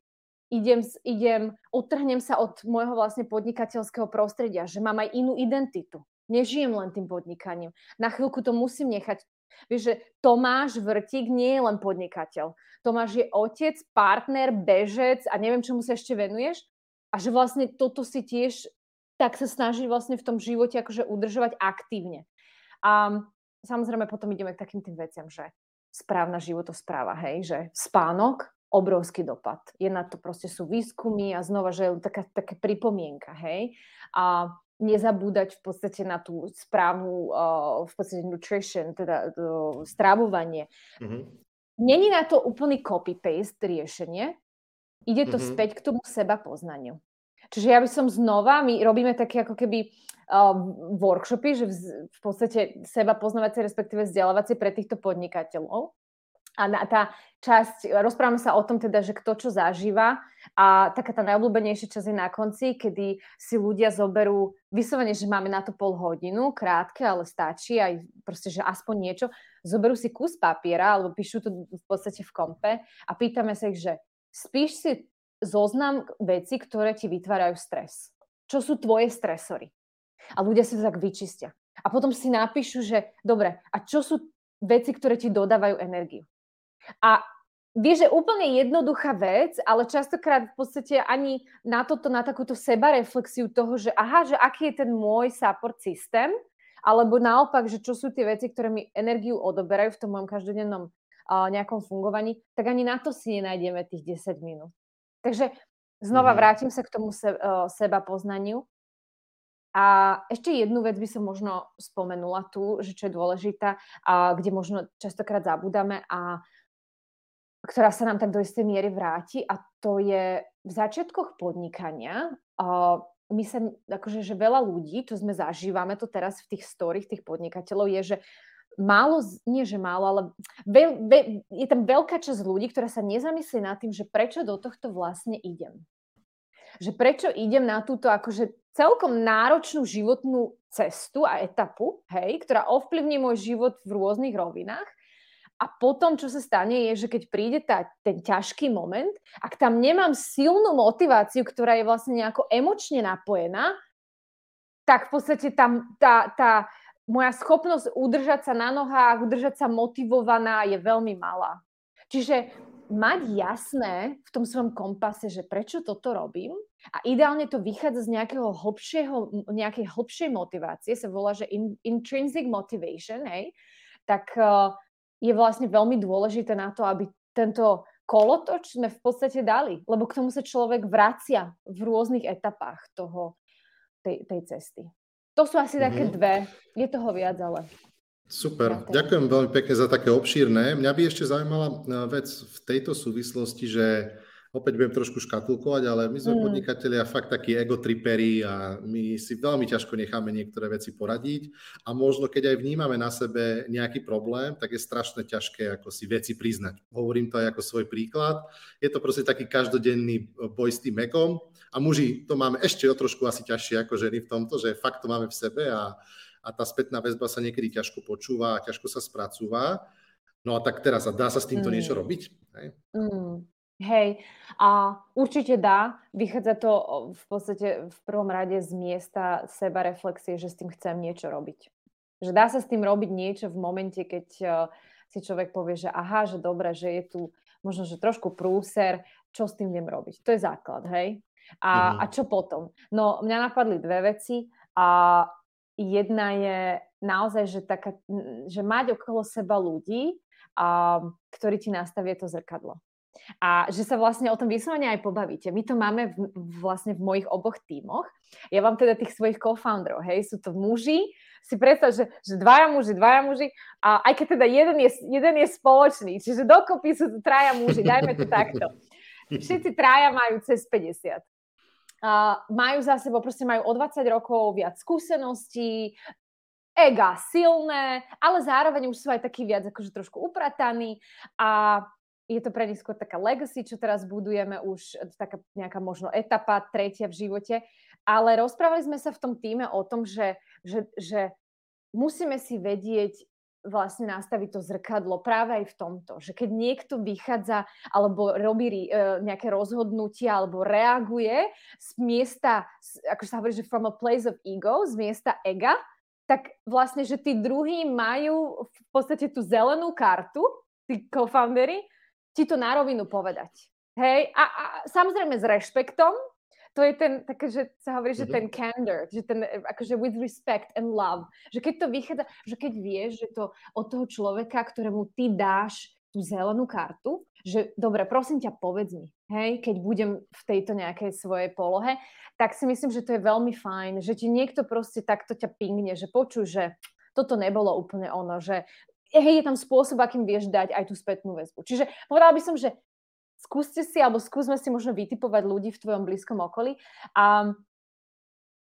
idem, idem, odtrhnem sa od môjho vlastne podnikateľského prostredia, že mám aj inú identitu. Nežijem len tým podnikaním. Na chvíľku to musím nechať. Vieš, že Tomáš Vrtík nie je len podnikateľ. Tomáš je otec, partner, bežec a neviem, čomu sa ešte venuješ. A že vlastne toto si tiež tak sa snažiť vlastne v tom živote akože udržovať aktívne. A samozrejme potom ideme k takým tým veciam, že správna životospráva, hej, že spánok, obrovský dopad. Je na to proste sú výskumy a znova, že je taká, taká pripomienka, hej. A nezabúdať v podstate na tú správnu uh, v podstate nutrition, teda uh, stravovanie. Mm-hmm. Není na to úplný copy-paste riešenie, ide to mm-hmm. späť k tomu seba poznaniu. Čiže ja by som znova, my robíme také ako keby uh, workshopy, že v, v podstate seba poznávacie, respektíve vzdelávacie pre týchto podnikateľov. A na, tá časť, rozprávame sa o tom teda, že kto čo zažíva a taká tá najobľúbenejšia časť je na konci, kedy si ľudia zoberú, vyslovene, že máme na to pol hodinu, krátke, ale stačí aj proste, že aspoň niečo, zoberú si kus papiera alebo píšu to v podstate v kompe a pýtame sa ich, že spíš si zoznam veci, ktoré ti vytvárajú stres. Čo sú tvoje stresory? A ľudia si to tak vyčistia. A potom si napíšu, že dobre, a čo sú veci, ktoré ti dodávajú energiu? A vieš, že úplne jednoduchá vec, ale častokrát v podstate ani na toto, na takúto sebareflexiu toho, že aha, že aký je ten môj support systém, alebo naopak, že čo sú tie veci, ktoré mi energiu odoberajú v tom mojom každodennom uh, nejakom fungovaní, tak ani na to si nenájdeme tých 10 minút. Takže znova mm-hmm. vrátim sa k tomu se, uh, seba poznaniu. A ešte jednu vec by som možno spomenula tu, že čo je dôležitá, a kde možno častokrát zabúdame a ktorá sa nám tak do istej miery vráti a to je v začiatkoch podnikania. My sa, akože, že veľa ľudí, to sme zažívame to teraz v tých storých tých podnikateľov, je, že málo, nie že málo, ale veľ, veľ, je tam veľká časť ľudí, ktorá sa nezamyslí nad tým, že prečo do tohto vlastne idem. Že prečo idem na túto akože celkom náročnú životnú cestu a etapu, hej, ktorá ovplyvní môj život v rôznych rovinách. A potom, čo sa stane, je, že keď príde tá, ten ťažký moment, ak tam nemám silnú motiváciu, ktorá je vlastne nejako emočne napojená, tak v podstate tam tá, tá, moja schopnosť udržať sa na nohách, udržať sa motivovaná je veľmi malá. Čiže mať jasné v tom svojom kompase, že prečo toto robím a ideálne to vychádza z nejakého hlbšieho, nejakej hlbšej motivácie, sa volá, že in, intrinsic motivation, hej, tak uh, je vlastne veľmi dôležité na to, aby tento kolotoč sme v podstate dali, lebo k tomu sa človek vracia v rôznych etapách toho, tej, tej cesty. To sú asi také mm-hmm. dve. Je toho viac, ale... Super, ďakujem veľmi pekne za také obšírne. Mňa by ešte zaujímala e, vec v tejto súvislosti, že opäť budem trošku škatulkovať, ale my sme mm. podnikatelia fakt takí egotriperi a my si veľmi ťažko necháme niektoré veci poradiť a možno keď aj vnímame na sebe nejaký problém, tak je strašne ťažké ako si veci priznať. Hovorím to aj ako svoj príklad. Je to proste taký každodenný boj s tým mekom a muži to máme ešte o trošku asi ťažšie ako ženy v tomto, že fakt to máme v sebe a, a tá spätná väzba sa niekedy ťažko počúva a ťažko sa spracúva. No a tak teraz, a dá sa s týmto mm. niečo robiť? Hej? Mm. Hej, a určite dá. Vychádza to v podstate v prvom rade z miesta seba reflexie, že s tým chcem niečo robiť. Že dá sa s tým robiť niečo v momente, keď si človek povie, že aha, že dobre, že je tu možno, že trošku prúser, čo s tým viem robiť. To je základ, hej? A, mm-hmm. a čo potom? No, mňa napadli dve veci a jedna je naozaj, že, taká, že mať okolo seba ľudí, a, ktorí ti nastavia to zrkadlo. A že sa vlastne o tom vyslovene aj pobavíte. My to máme v, vlastne v mojich oboch tímoch. Ja vám teda tých svojich co-founderov, hej, sú to muži, si predstav, že, že dvaja muži, dvaja muži, a aj keď teda jeden je, jeden je spoločný, čiže dokopy sú to traja muži, dajme to takto. Všetci traja majú cez 50 uh, majú za sebou, proste majú o 20 rokov viac skúseností, ega silné, ale zároveň už sú aj takí viac akože trošku uprataní a je to pre nich skôr taká legacy, čo teraz budujeme už, taká nejaká možno etapa, tretia v živote. Ale rozprávali sme sa v tom týme o tom, že, že, že musíme si vedieť vlastne nastaviť to zrkadlo práve aj v tomto, že keď niekto vychádza alebo robí uh, nejaké rozhodnutia alebo reaguje z miesta, ako sa hovorí, že from a place of ego, z miesta ega, tak vlastne, že tí druhí majú v podstate tú zelenú kartu, tí co-foundery, ti to na rovinu povedať. Hej, a, a samozrejme s rešpektom, to je ten, také, že sa hovorí, že mhm. ten candor, že ten, akože with respect and love, že keď to vychádza, že keď vieš, že to od toho človeka, ktorému ty dáš tú zelenú kartu, že dobre, prosím ťa, povedz mi, hej, keď budem v tejto nejakej svojej polohe, tak si myslím, že to je veľmi fajn, že ti niekto proste takto ťa pingne, že počuj, že toto nebolo úplne ono, že hej, je tam spôsob, akým vieš dať aj tú spätnú väzbu. Čiže povedala by som, že skúste si, alebo skúsme si možno vytipovať ľudí v tvojom blízkom okolí a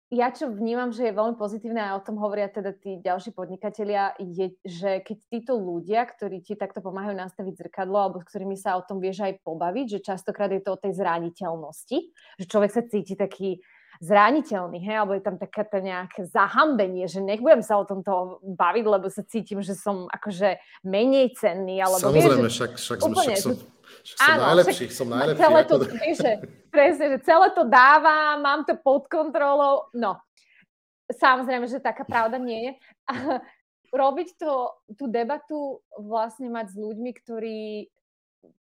ja čo vnímam, že je veľmi pozitívne a o tom hovoria teda tí ďalší podnikatelia, je, že keď títo ľudia, ktorí ti takto pomáhajú nastaviť zrkadlo alebo s ktorými sa o tom vieš aj pobaviť, že častokrát je to o tej zraniteľnosti, že človek sa cíti taký zraniteľný, hej, alebo je tam také to nejaké zahambenie, že nebudem sa o tomto baviť, lebo sa cítim, že som akože menej cenný. Alebo Samozrejme, vieš, však, však, sme, však som, však som áno, najlepší, však, som najlepší. Celé to, vieš, že, presne, že celé to dávam, mám to pod kontrolou. No, samozrejme, že taká pravda nie je. robiť to, tú debatu vlastne mať s ľuďmi, ktorí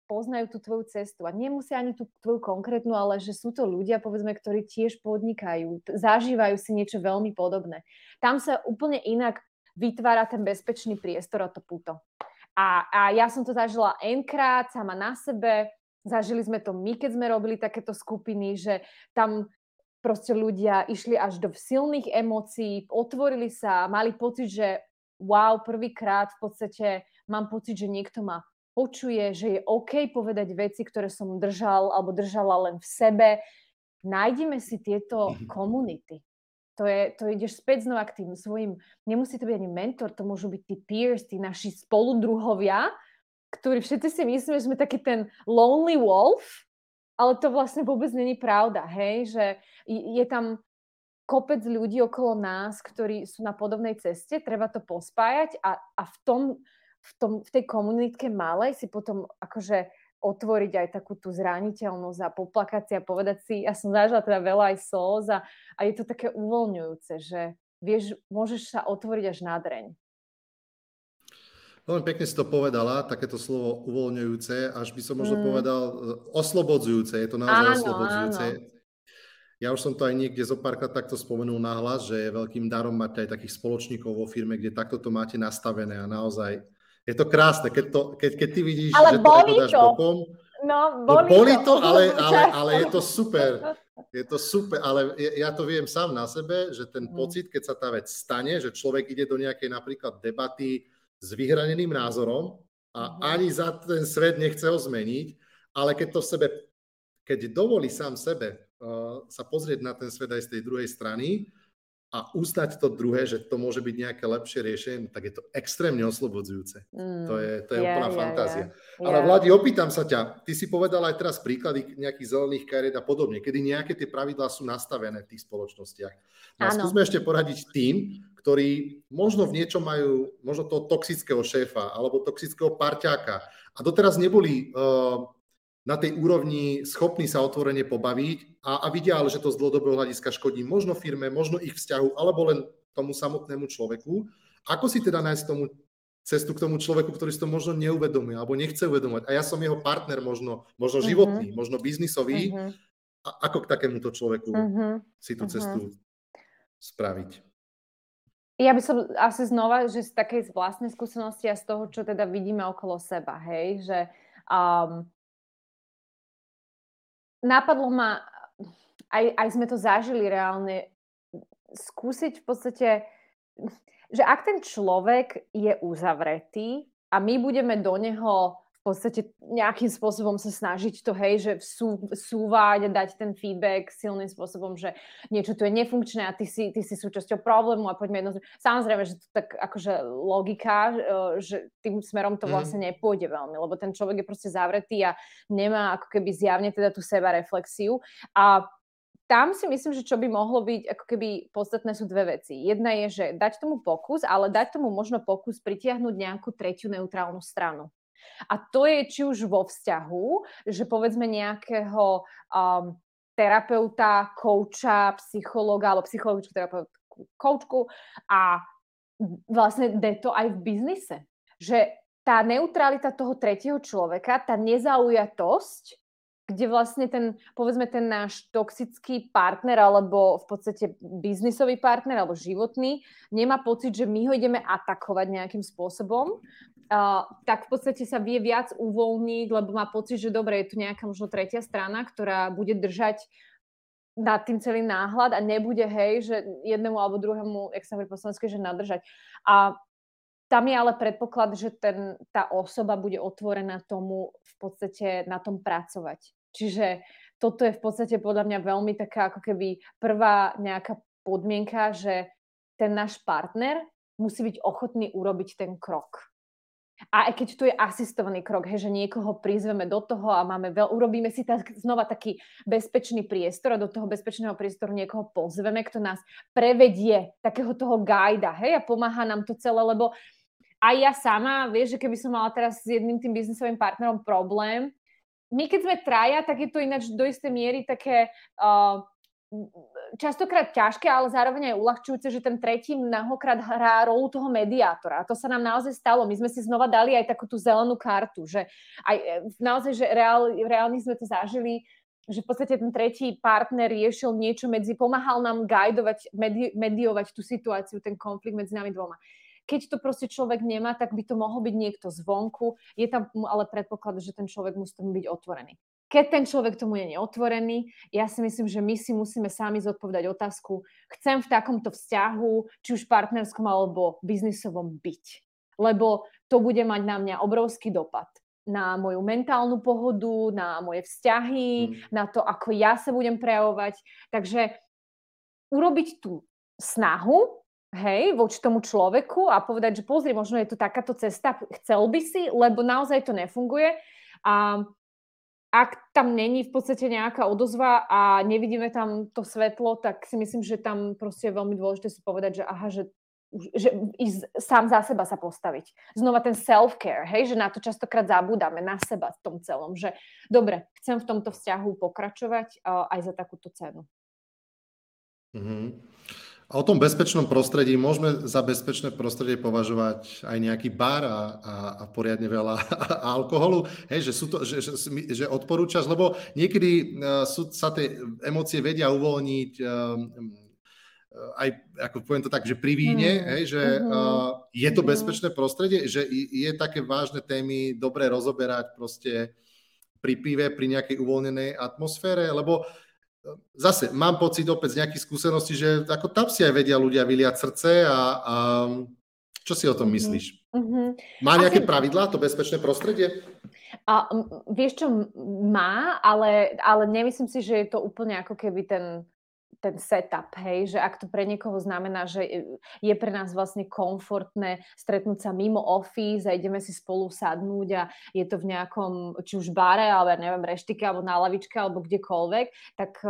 poznajú tú tvoju cestu a nemusia ani tú tvoju konkrétnu, ale že sú to ľudia, povedzme, ktorí tiež podnikajú, zažívajú si niečo veľmi podobné. Tam sa úplne inak vytvára ten bezpečný priestor a to puto. A, a ja som to zažila enkrát sama na sebe, zažili sme to my, keď sme robili takéto skupiny, že tam proste ľudia išli až do silných emócií, otvorili sa, mali pocit, že wow, prvýkrát v podstate mám pocit, že niekto ma počuje, že je OK povedať veci, ktoré som držal alebo držala len v sebe. Nájdime si tieto mhm. komunity. To, je, to ideš späť znova k tým svojim, nemusí to byť ani mentor, to môžu byť tí peers, tí naši spoludruhovia, ktorí všetci si myslíme, že sme taký ten lonely wolf, ale to vlastne vôbec není pravda, hej, že je tam kopec ľudí okolo nás, ktorí sú na podobnej ceste, treba to pospájať a, a v tom v, tom, v tej komunitke malej si potom akože otvoriť aj takú tú zraniteľnosť a poplakať si a povedať si, ja som zažila teda veľa aj slz a, a je to také uvoľňujúce, že vieš, môžeš sa otvoriť až na dreň. Veľmi pekne si to povedala, takéto slovo uvoľňujúce, až by som možno mm. povedal e, oslobodzujúce. Je to naozaj áno, oslobodzujúce. Áno. Ja už som to aj niekde zo párkrát takto spomenul nahlas, že je veľkým darom mať aj takých spoločníkov vo firme, kde takto to máte nastavené a naozaj je to krásne, keď, to, keď, keď ty vidíš, ale že to ako dáš to. bokom. No, boli, no, boli to, to ale, ale, ale je to super. Je to super, ale ja to viem sám na sebe, že ten mm. pocit, keď sa tá vec stane, že človek ide do nejakej napríklad debaty s vyhraneným názorom a mm. ani za ten svet nechce ho zmeniť, ale keď to v sebe, keď dovolí sám sebe uh, sa pozrieť na ten svet aj z tej druhej strany, a uznať to druhé, že to môže byť nejaké lepšie riešenie, tak je to extrémne oslobodzujúce. Mm, to je, to je yeah, úplná yeah, fantázia. Yeah, Ale Vladi, opýtam sa ťa, ty si povedal aj teraz príklady nejakých zelených kariet a podobne, kedy nejaké tie pravidlá sú nastavené v tých spoločnostiach. No a skúsme ešte poradiť tým, ktorí možno v niečom majú možno toho toxického šéfa alebo toxického parťáka a doteraz neboli uh, na tej úrovni schopní sa otvorene pobaviť a, a vidia ale, že to z dlhodobého hľadiska škodí možno firme, možno ich vzťahu, alebo len tomu samotnému človeku. Ako si teda nájsť tomu cestu k tomu človeku, ktorý si to možno neuvedomuje alebo nechce uvedomať. A ja som jeho partner možno, možno mhm. životný, uh-huh. možno biznisový. Uh-huh. A ako k takémuto človeku uh-huh. si tú cestu uh-huh. spraviť? Ja by som asi znova, že z takej vlastnej skúsenosti a z toho, čo teda vidíme okolo seba, hej, že um, napadlo ma, aj, aj sme to zažili reálne, skúsiť v podstate, že ak ten človek je uzavretý a my budeme do neho podstate nejakým spôsobom sa snažiť to, hej, že vsú, vsúvať a dať ten feedback silným spôsobom, že niečo tu je nefunkčné a ty si, ty si súčasťou problému a poďme jedno... Samozrejme, že to tak akože logika, e, že tým smerom to mhm. vlastne nepôjde veľmi, lebo ten človek je proste zavretý a nemá ako keby zjavne teda tú seba reflexiu a tam si myslím, že čo by mohlo byť, ako keby podstatné sú dve veci. Jedna je, že dať tomu pokus, ale dať tomu možno pokus pritiahnuť nejakú tretiu neutrálnu stranu. A to je či už vo vzťahu, že povedzme nejakého um, terapeuta, kouča, psychologa alebo psychologičku, terapeutku, koučku a vlastne de to aj v biznise. Že tá neutralita toho tretieho človeka, tá nezaujatosť kde vlastne ten, povedzme, ten náš toxický partner alebo v podstate biznisový partner alebo životný nemá pocit, že my ho ideme atakovať nejakým spôsobom, tak v podstate sa vie viac uvoľniť, lebo má pocit, že dobre, je tu nejaká možno tretia strana, ktorá bude držať nad tým celý náhľad a nebude, hej, že jednému alebo druhému, jak sa hovorí po slovensky, že nadržať. A tam je ale predpoklad, že ten, tá osoba bude otvorená tomu v podstate na tom pracovať. Čiže toto je v podstate podľa mňa veľmi taká ako keby prvá nejaká podmienka, že ten náš partner musí byť ochotný urobiť ten krok. A aj keď tu je asistovaný krok, he, že niekoho prizveme do toho a máme veľ, urobíme si tak, znova taký bezpečný priestor a do toho bezpečného priestoru niekoho pozveme, kto nás prevedie, takého toho guida, hej, a pomáha nám to celé, lebo aj ja sama, vieš, že keby som mala teraz s jedným tým biznisovým partnerom problém, my keď sme traja, tak je to ináč do istej miery také uh, častokrát ťažké, ale zároveň aj uľahčujúce, že ten tretí mnohokrát hrá rolu toho mediátora. A to sa nám naozaj stalo. My sme si znova dali aj takú tú zelenú kartu, že aj e, naozaj, že reál, reálne sme to zažili, že v podstate ten tretí partner riešil niečo medzi, pomáhal nám guidovať, medi, mediovať tú situáciu, ten konflikt medzi nami dvoma. Keď to proste človek nemá, tak by to mohol byť niekto zvonku. Je tam ale predpoklad, že ten človek musí byť otvorený. Keď ten človek tomu je neotvorený, ja si myslím, že my si musíme sami zodpovedať otázku, chcem v takomto vzťahu, či už partnerskom alebo biznisovom byť. Lebo to bude mať na mňa obrovský dopad na moju mentálnu pohodu, na moje vzťahy, mm. na to, ako ja sa budem prejavovať. Takže urobiť tú snahu, hej, voči tomu človeku a povedať, že pozri, možno je tu takáto cesta, chcel by si, lebo naozaj to nefunguje. A ak tam není v podstate nejaká odozva a nevidíme tam to svetlo, tak si myslím, že tam proste je veľmi dôležité si povedať, že aha, že že ísť sám za seba sa postaviť. Znova ten self-care, hej, že na to častokrát zabúdame, na seba v tom celom, že dobre, chcem v tomto vzťahu pokračovať uh, aj za takúto cenu. Mm-hmm. A o tom bezpečnom prostredí môžeme za bezpečné prostredie považovať aj nejaký bar a, a, a poriadne veľa alkoholu, hej, že, sú to, že, že, že odporúčaš, lebo niekedy uh, sú, sa tie emócie vedia uvoľniť um, aj, ako poviem to tak, že pri víne, mm. hej, že uh, je to bezpečné prostredie, že je také vážne témy dobre rozoberať proste pri pive, pri nejakej uvoľnenej atmosfére, lebo uh, zase mám pocit opäť z nejakých skúseností, že ako tam si aj vedia ľudia vyliať srdce a, a čo si o tom mhm. myslíš? Mm-hmm. Má nejaké Asi... pravidlá to bezpečné prostredie? A, vieš čo, má, ale, ale nemyslím si, že je to úplne ako keby ten ten setup, hej, že ak to pre niekoho znamená, že je pre nás vlastne komfortné stretnúť sa mimo office a ideme si spolu sadnúť a je to v nejakom, či už bare, alebo neviem, reštike, alebo na lavičke, alebo kdekoľvek, tak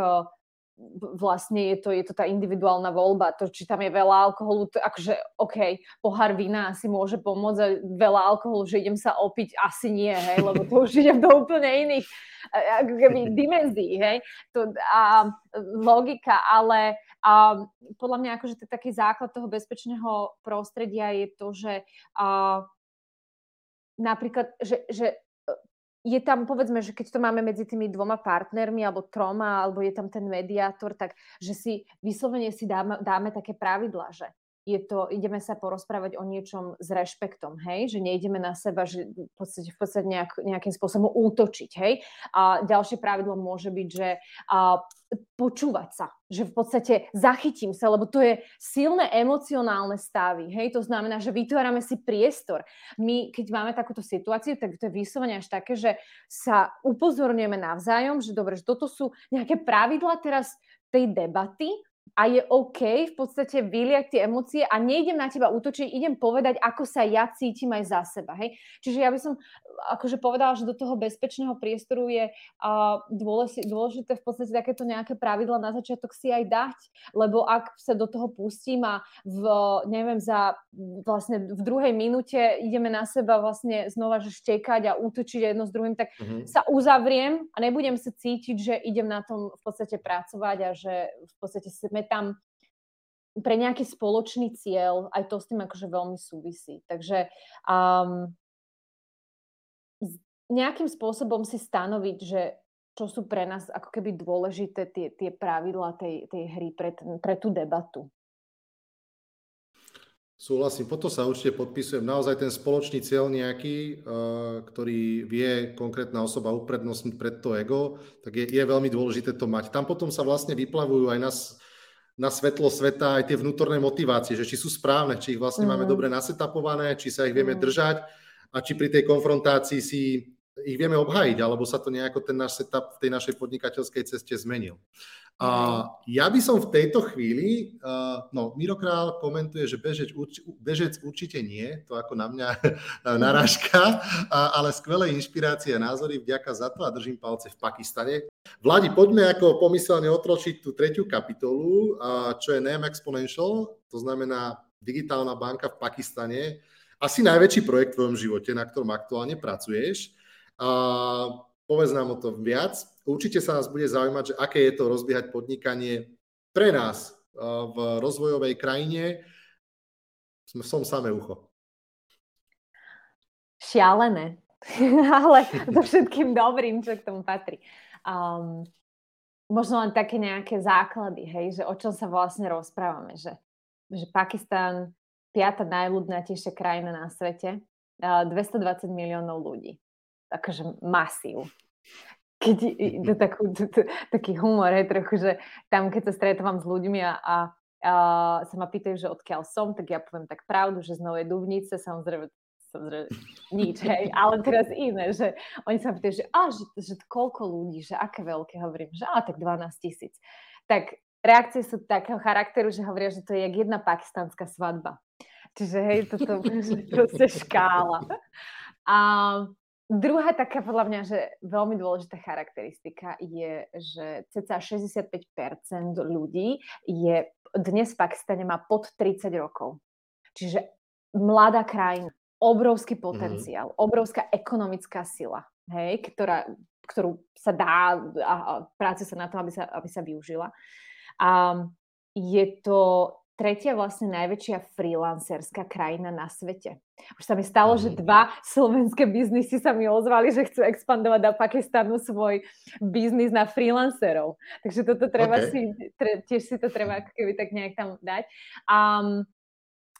vlastne je to, je to tá individuálna voľba. To, či tam je veľa alkoholu, to akože OK, pohár vína asi môže pomôcť a veľa alkoholu, že idem sa opiť, asi nie, hej, lebo to už idem do úplne iných keby dimenzií, hej. To, a, logika, ale a, podľa mňa akože to taký základ toho bezpečného prostredia je to, že a, napríklad, že, že je tam, povedzme, že keď to máme medzi tými dvoma partnermi alebo troma, alebo je tam ten mediátor, tak že si vyslovene si dáme, dáme také pravidla, že je to, ideme sa porozprávať o niečom s rešpektom, hej, že nejdeme na seba, že v podstate, v podstate nejak, nejakým spôsobom útočiť, hej. A ďalšie pravidlo môže byť, že a, počúvať sa, že v podstate zachytím sa, lebo to je silné emocionálne stavy, hej, to znamená, že vytvárame si priestor. My, keď máme takúto situáciu, tak to je vyslovene až také, že sa upozorňujeme navzájom, že dobre, že toto sú nejaké pravidla teraz tej debaty, a je OK v podstate vyliať tie emócie a nejdem na teba útočiť, idem povedať, ako sa ja cítim aj za seba. Hej? Čiže ja by som akože povedala, že do toho bezpečného priestoru je uh, dôležité, dôležité v podstate takéto nejaké pravidla na začiatok si aj dať, lebo ak sa do toho pustím a v, neviem, za vlastne v druhej minúte ideme na seba vlastne znova že štekať a útočiť jedno s druhým, tak uh-huh. sa uzavriem a nebudem sa cítiť, že idem na tom v podstate pracovať a že v podstate sme tam pre nejaký spoločný cieľ, aj to s tým akože veľmi súvisí. Takže um, nejakým spôsobom si stanoviť, že čo sú pre nás ako keby dôležité tie, tie pravidla tej, tej hry pre, pre tú debatu. Súhlasím, potom sa určite podpisujem. Naozaj ten spoločný cieľ nejaký, uh, ktorý vie konkrétna osoba uprednostniť pred to ego, tak je, je veľmi dôležité to mať. Tam potom sa vlastne vyplavujú aj nás na svetlo sveta aj tie vnútorné motivácie, že či sú správne, či ich vlastne mm. máme dobre nasetapované, či sa ich vieme mm. držať a či pri tej konfrontácii si ich vieme obhajiť, alebo sa to nejako ten náš setup v tej našej podnikateľskej ceste zmenil. A ja by som v tejto chvíli, uh, no Miro Král komentuje, že bežec, urč, bežec určite nie, to ako na mňa narážka, ale skvelé inšpirácie a názory, vďaka za to a držím palce v Pakistane. Vladi, poďme ako pomyselne otročiť tú tretiu kapitolu, uh, čo je NEM Exponential, to znamená digitálna banka v Pakistane. Asi najväčší projekt v tvojom živote, na ktorom aktuálne pracuješ. Uh, povedz nám o tom viac Určite sa nás bude zaujímať, že aké je to rozbiehať podnikanie pre nás v rozvojovej krajine. Som samé ucho. Šialené, ale so všetkým dobrým, čo k tomu patrí. Um, možno len také nejaké základy, hej, že o čom sa vlastne rozprávame, že, že Pakistan, piata najľudnatejšia krajina na svete, 220 miliónov ľudí. Takže masív keď to takú, to, to, taký humor je trochu, že tam keď sa stretávam s ľuďmi a, a, a sa ma pýtajú, že odkiaľ som, tak ja poviem tak pravdu, že z Novej Dubnice, samozrejme, samozrejme nič, hej, ale teraz iné, že oni sa pýtajú, že, a, že, že koľko ľudí, že aké veľké, hovorím, že a tak 12 tisíc. Tak reakcie sú takého charakteru, že hovoria, že to je jak jedna pakistanská svadba. Čiže hej, toto je proste škála. A Druhá taká podľa mňa, že veľmi dôležitá charakteristika je, že cca 65% ľudí je dnes v Pakistane má pod 30 rokov. Čiže mladá krajina, obrovský mhm. potenciál, mm-hmm. obrovská ekonomická sila, hej, ktorá, ktorú sa dá a, a práce sa na to, aby sa, aby sa využila. A je to tretia vlastne najväčšia freelancerská krajina na svete. Už sa mi stalo, že mhm. dva slovenské biznisy sa mi ozvali, že chcú expandovať do Pakistanu svoj biznis na freelancerov. Takže toto treba okay. si, tre, tiež si to treba ako keby tak nejak tam dať. Um,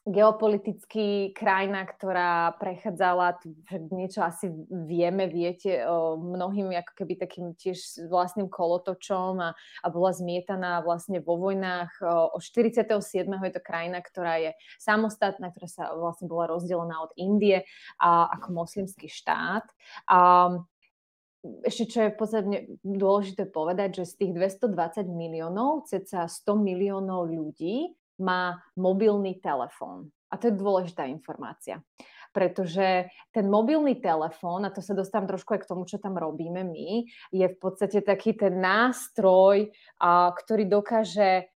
geopoliticky krajina, ktorá prechádzala, niečo asi vieme, viete, mnohým ako keby takým tiež vlastným kolotočom a, a bola zmietaná vlastne vo vojnách. O 47. je to krajina, ktorá je samostatná, ktorá sa vlastne bola rozdelená od Indie a, ako moslimský štát. A, ešte čo je v podstate dôležité povedať, že z tých 220 miliónov, ceca 100 miliónov ľudí má mobilný telefón. A to je dôležitá informácia. Pretože ten mobilný telefón, a to sa dostávam trošku aj k tomu, čo tam robíme my, je v podstate taký ten nástroj, ktorý dokáže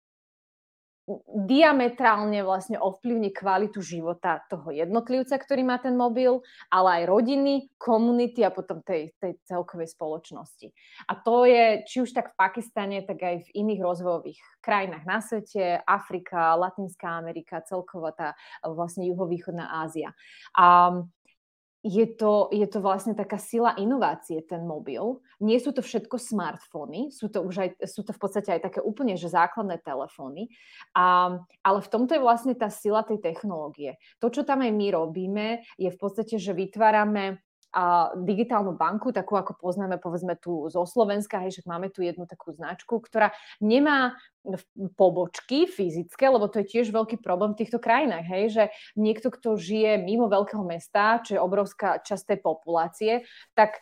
diametrálne vlastne ovplyvní kvalitu života toho jednotlivca, ktorý má ten mobil, ale aj rodiny, komunity a potom tej, tej celkovej spoločnosti. A to je či už tak v Pakistane, tak aj v iných rozvojových krajinách na svete, Afrika, Latinská Amerika, celková tá vlastne juhovýchodná Ázia. A je to, je to vlastne taká sila inovácie, ten mobil. Nie sú to všetko smartfóny, sú to už aj, sú to v podstate aj také úplne že základné telefóny, a, ale v tomto je vlastne tá sila tej technológie. To, čo tam aj my robíme, je v podstate, že vytvárame a digitálnu banku, takú ako poznáme povedzme tu zo Slovenska, hej, že máme tu jednu takú značku, ktorá nemá pobočky fyzické, lebo to je tiež veľký problém v týchto krajinách, hej, že niekto, kto žije mimo veľkého mesta, čo je obrovská časť tej populácie, tak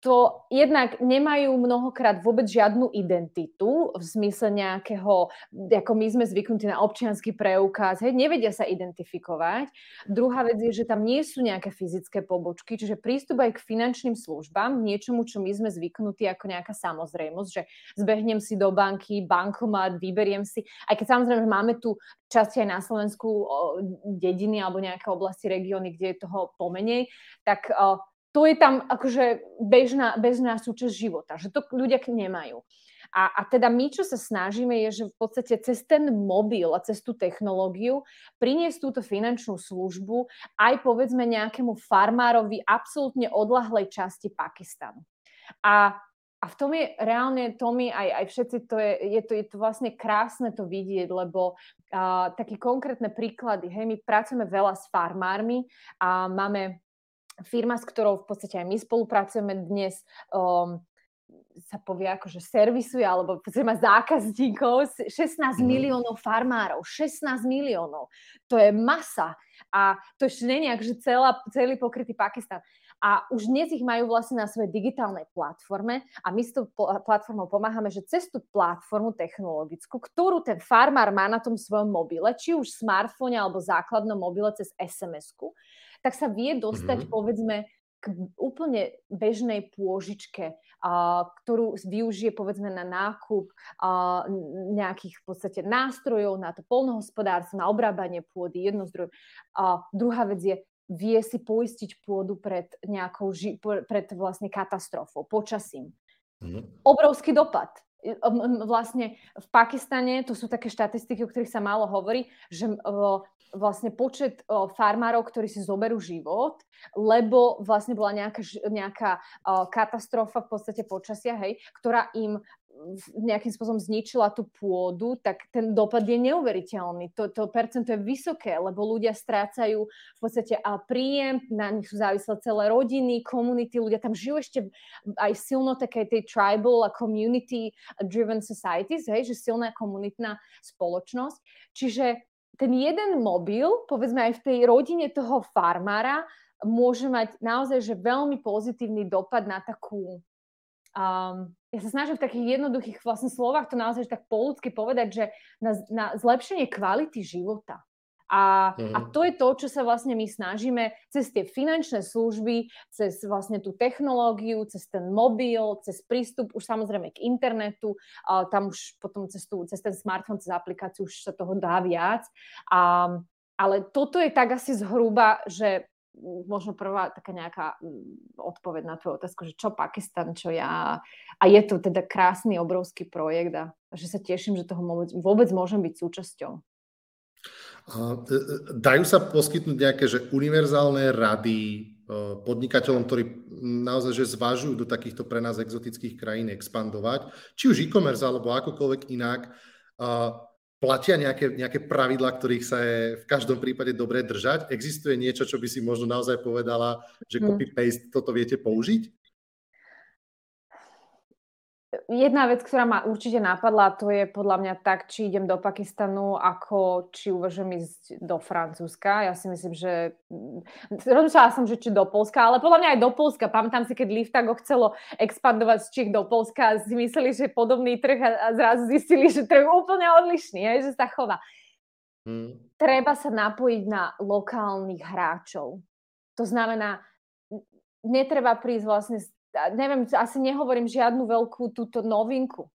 to jednak nemajú mnohokrát vôbec žiadnu identitu v zmysle nejakého, ako my sme zvyknutí na občianský preukaz, hej, nevedia sa identifikovať. Druhá vec je, že tam nie sú nejaké fyzické pobočky, čiže prístup aj k finančným službám, niečomu, čo my sme zvyknutí ako nejaká samozrejmosť, že zbehnem si do banky, bankomat, vyberiem si, aj keď samozrejme máme tu časti aj na Slovensku dediny alebo nejaké oblasti, regióny, kde je toho pomenej, tak to je tam akože bežná, bežná súčasť života, že to ľudia nemajú. A, a teda my, čo sa snažíme, je, že v podstate cez ten mobil a cez tú technológiu priniesť túto finančnú službu aj povedzme nejakému farmárovi absolútne odlahlej časti Pakistanu. A a v tom je reálne, Tomi, aj, aj všetci, to je, je, to, je to vlastne krásne to vidieť, lebo uh, také konkrétne príklady, hej, my pracujeme veľa s farmármi a máme firma, s ktorou v podstate aj my spolupracujeme dnes, um, sa povie ako, že servisuje, alebo má zákazníkov, 16 mm. miliónov farmárov, 16 miliónov. To je masa. A to ešte nie je že celá, celý pokrytý Pakistan a už dnes ich majú vlastne na svojej digitálnej platforme a my s tou platformou pomáhame, že cez tú platformu technologickú, ktorú ten farmár má na tom svojom mobile, či už smartfóne alebo základnom mobile cez SMS-ku, tak sa vie dostať, mm-hmm. povedzme, k úplne bežnej pôžičke, a, ktorú využije povedzme na nákup a, nejakých v podstate nástrojov na to polnohospodárstvo, na obrábanie pôdy, jednozdroj. A druhá vec je vie si poistiť pôdu pred nejakou, ži- pred vlastne katastrofou, počasím. Mm. Obrovský dopad. Vlastne v Pakistane, to sú také štatistiky, o ktorých sa málo hovorí, že vlastne počet farmárov, ktorí si zoberú život, lebo vlastne bola nejaká, nejaká katastrofa v podstate počasia, hej, ktorá im nejakým spôsobom zničila tú pôdu, tak ten dopad je neuveriteľný. To, to percento je vysoké, lebo ľudia strácajú v podstate a príjem, na nich sú závislé celé rodiny, komunity, ľudia tam žijú ešte aj silno také tej tribal a community driven societies, hej, že silná komunitná spoločnosť. Čiže ten jeden mobil, povedzme aj v tej rodine toho farmára, môže mať naozaj že veľmi pozitívny dopad na takú Um, ja sa snažím v takých jednoduchých vlastne slovách to naozaj tak po povedať, že na, na zlepšenie kvality života. A, mm. a mhm. to je to, čo sa vlastne my snažíme cez tie finančné služby, cez vlastne tú technológiu, cez ten mobil, cez prístup už samozrejme k internetu, a tam už potom cez, tú, cez ten smartphone, cez aplikáciu už sa toho dá viac. A, ale toto je tak asi zhruba, že možno prvá taká nejaká mm, odpoveď na tvoju otázku, že čo Pakistan, čo ja. A je to teda krásny, obrovský projekt a že sa teším, že toho vôbec môžem byť súčasťou. E, e, dajú sa poskytnúť nejaké že univerzálne rady e, podnikateľom, ktorí naozaj že zvažujú do takýchto pre nás exotických krajín expandovať, či už e-commerce alebo akokoľvek inak, platia nejaké, nejaké pravidlá, ktorých sa je v každom prípade dobre držať? Existuje niečo, čo by si možno naozaj povedala, že hm. copy-paste toto viete použiť? Jedna vec, ktorá ma určite napadla, to je podľa mňa tak, či idem do Pakistanu, ako či uvažujem ísť do Francúzska. Ja si myslím, že... Rozmýšľala som, že či do Polska, ale podľa mňa aj do Polska. Pamätám si, keď Liftago chcelo expandovať z Čech do Polska, si mysleli, že je podobný trh a zrazu zistili, že trh úplne odlišný, je, že sa chová. Hmm. Treba sa napojiť na lokálnych hráčov. To znamená, netreba prísť vlastne neviem, asi nehovorím žiadnu veľkú túto novinku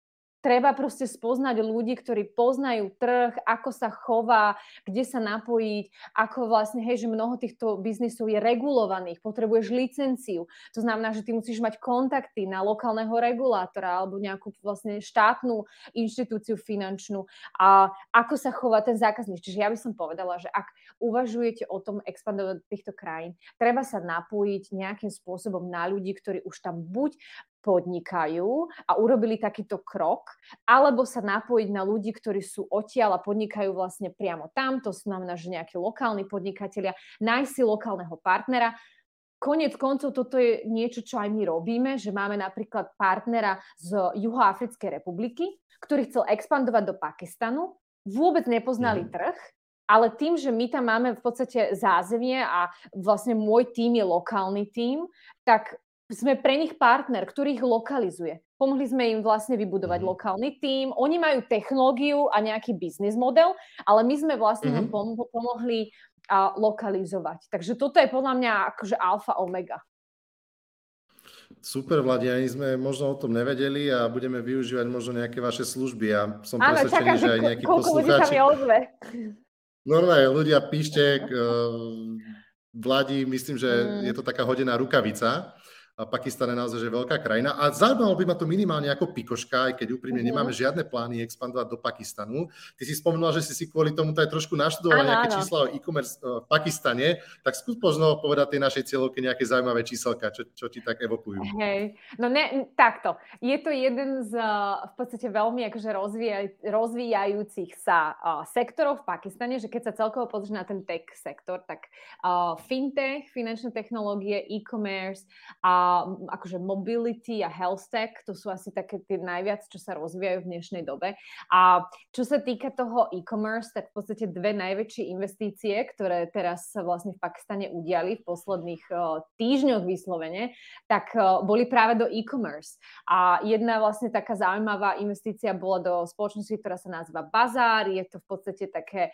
treba proste spoznať ľudí, ktorí poznajú trh, ako sa chová, kde sa napojiť, ako vlastne, hej, že mnoho týchto biznisov je regulovaných, potrebuješ licenciu. To znamená, že ty musíš mať kontakty na lokálneho regulátora alebo nejakú vlastne štátnu inštitúciu finančnú a ako sa chová ten zákazník. Čiže ja by som povedala, že ak uvažujete o tom expandovať do týchto krajín, treba sa napojiť nejakým spôsobom na ľudí, ktorí už tam buď podnikajú a urobili takýto krok, alebo sa napojiť na ľudí, ktorí sú odtiaľ a podnikajú vlastne priamo tam, to znamená, že nejakí lokálni podnikatelia, nájsť si lokálneho partnera. Konec koncov toto je niečo, čo aj my robíme, že máme napríklad partnera z Juhoafrickej republiky, ktorý chcel expandovať do Pakistanu, vôbec nepoznali mm. trh, ale tým, že my tam máme v podstate zázemie a vlastne môj tým je lokálny tým, tak sme pre nich partner, ktorý ich lokalizuje. Pomohli sme im vlastne vybudovať mm-hmm. lokálny tím. Oni majú technológiu a nejaký biznis model, ale my sme vlastne mm-hmm. pom- pomohli a, lokalizovať. Takže toto je podľa mňa akože alfa omega. Super, Vladi, ani sme možno o tom nevedeli a budeme využívať možno nejaké vaše služby. Ja som Áno, presvedčený, že aj nejakí poslucháči... Normálne, ľudia píšte, uh, Vladi, myslím, že mm. je to taká hodená rukavica Pakistan je naozaj že veľká krajina a zaujímalo by ma to minimálne ako pikoška, aj keď úprimne uh-huh. nemáme žiadne plány expandovať do Pakistanu. Ty si spomenula, že si si kvôli tomu aj trošku naštudovala nejaké áno. čísla o e-commerce v Pakistane, tak skús možno povedať tej našej cieľovke nejaké zaujímavé číselka, čo, čo ti tak evokujú. Hej, no ne, takto. Je to jeden z v podstate veľmi akože rozvíjaj, rozvíjajúcich sa uh, sektorov v Pakistane, že keď sa celkovo pozrieš na ten tech sektor, tak uh, fintech, finančné technológie, e-commerce a akože mobility a health tech, to sú asi také tie najviac, čo sa rozvíjajú v dnešnej dobe. A čo sa týka toho e-commerce, tak v podstate dve najväčšie investície, ktoré teraz sa vlastne v Pakistane udiali v posledných uh, týždňoch vyslovene, tak uh, boli práve do e-commerce. A jedna vlastne taká zaujímavá investícia bola do spoločnosti, ktorá sa nazýva Bazár. Je to v podstate také,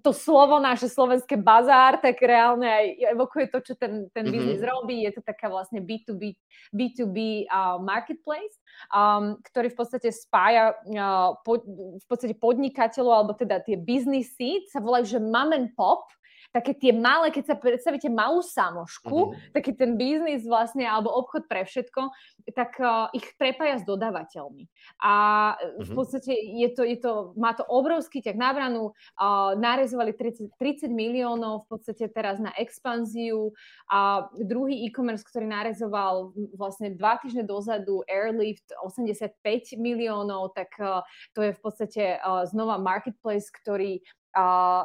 to slovo naše slovenské bazár, tak reálne aj evokuje to, čo ten, ten mm-hmm. biznis robí. Je to taká vlastne B2 B2B, B2B uh, marketplace, um, ktorý v podstate spája uh, po, v podstate podnikateľov, alebo teda tie biznisy, sa volajú, že mom and pop, také tie malé, keď sa predstavíte malú samošku, uh-huh. taký ten biznis vlastne, alebo obchod pre všetko, tak uh, ich prepája s dodávateľmi. A uh-huh. v mhm. podstate je to, je to, má to obrovský ťah na branu, uh, narezovali 30, 30 miliónov v podstate teraz na expanziu a druhý e-commerce, ktorý narezoval vlastne dva týždne dozadu Airlift 85 miliónov, tak uh, to je v podstate uh, znova marketplace, ktorý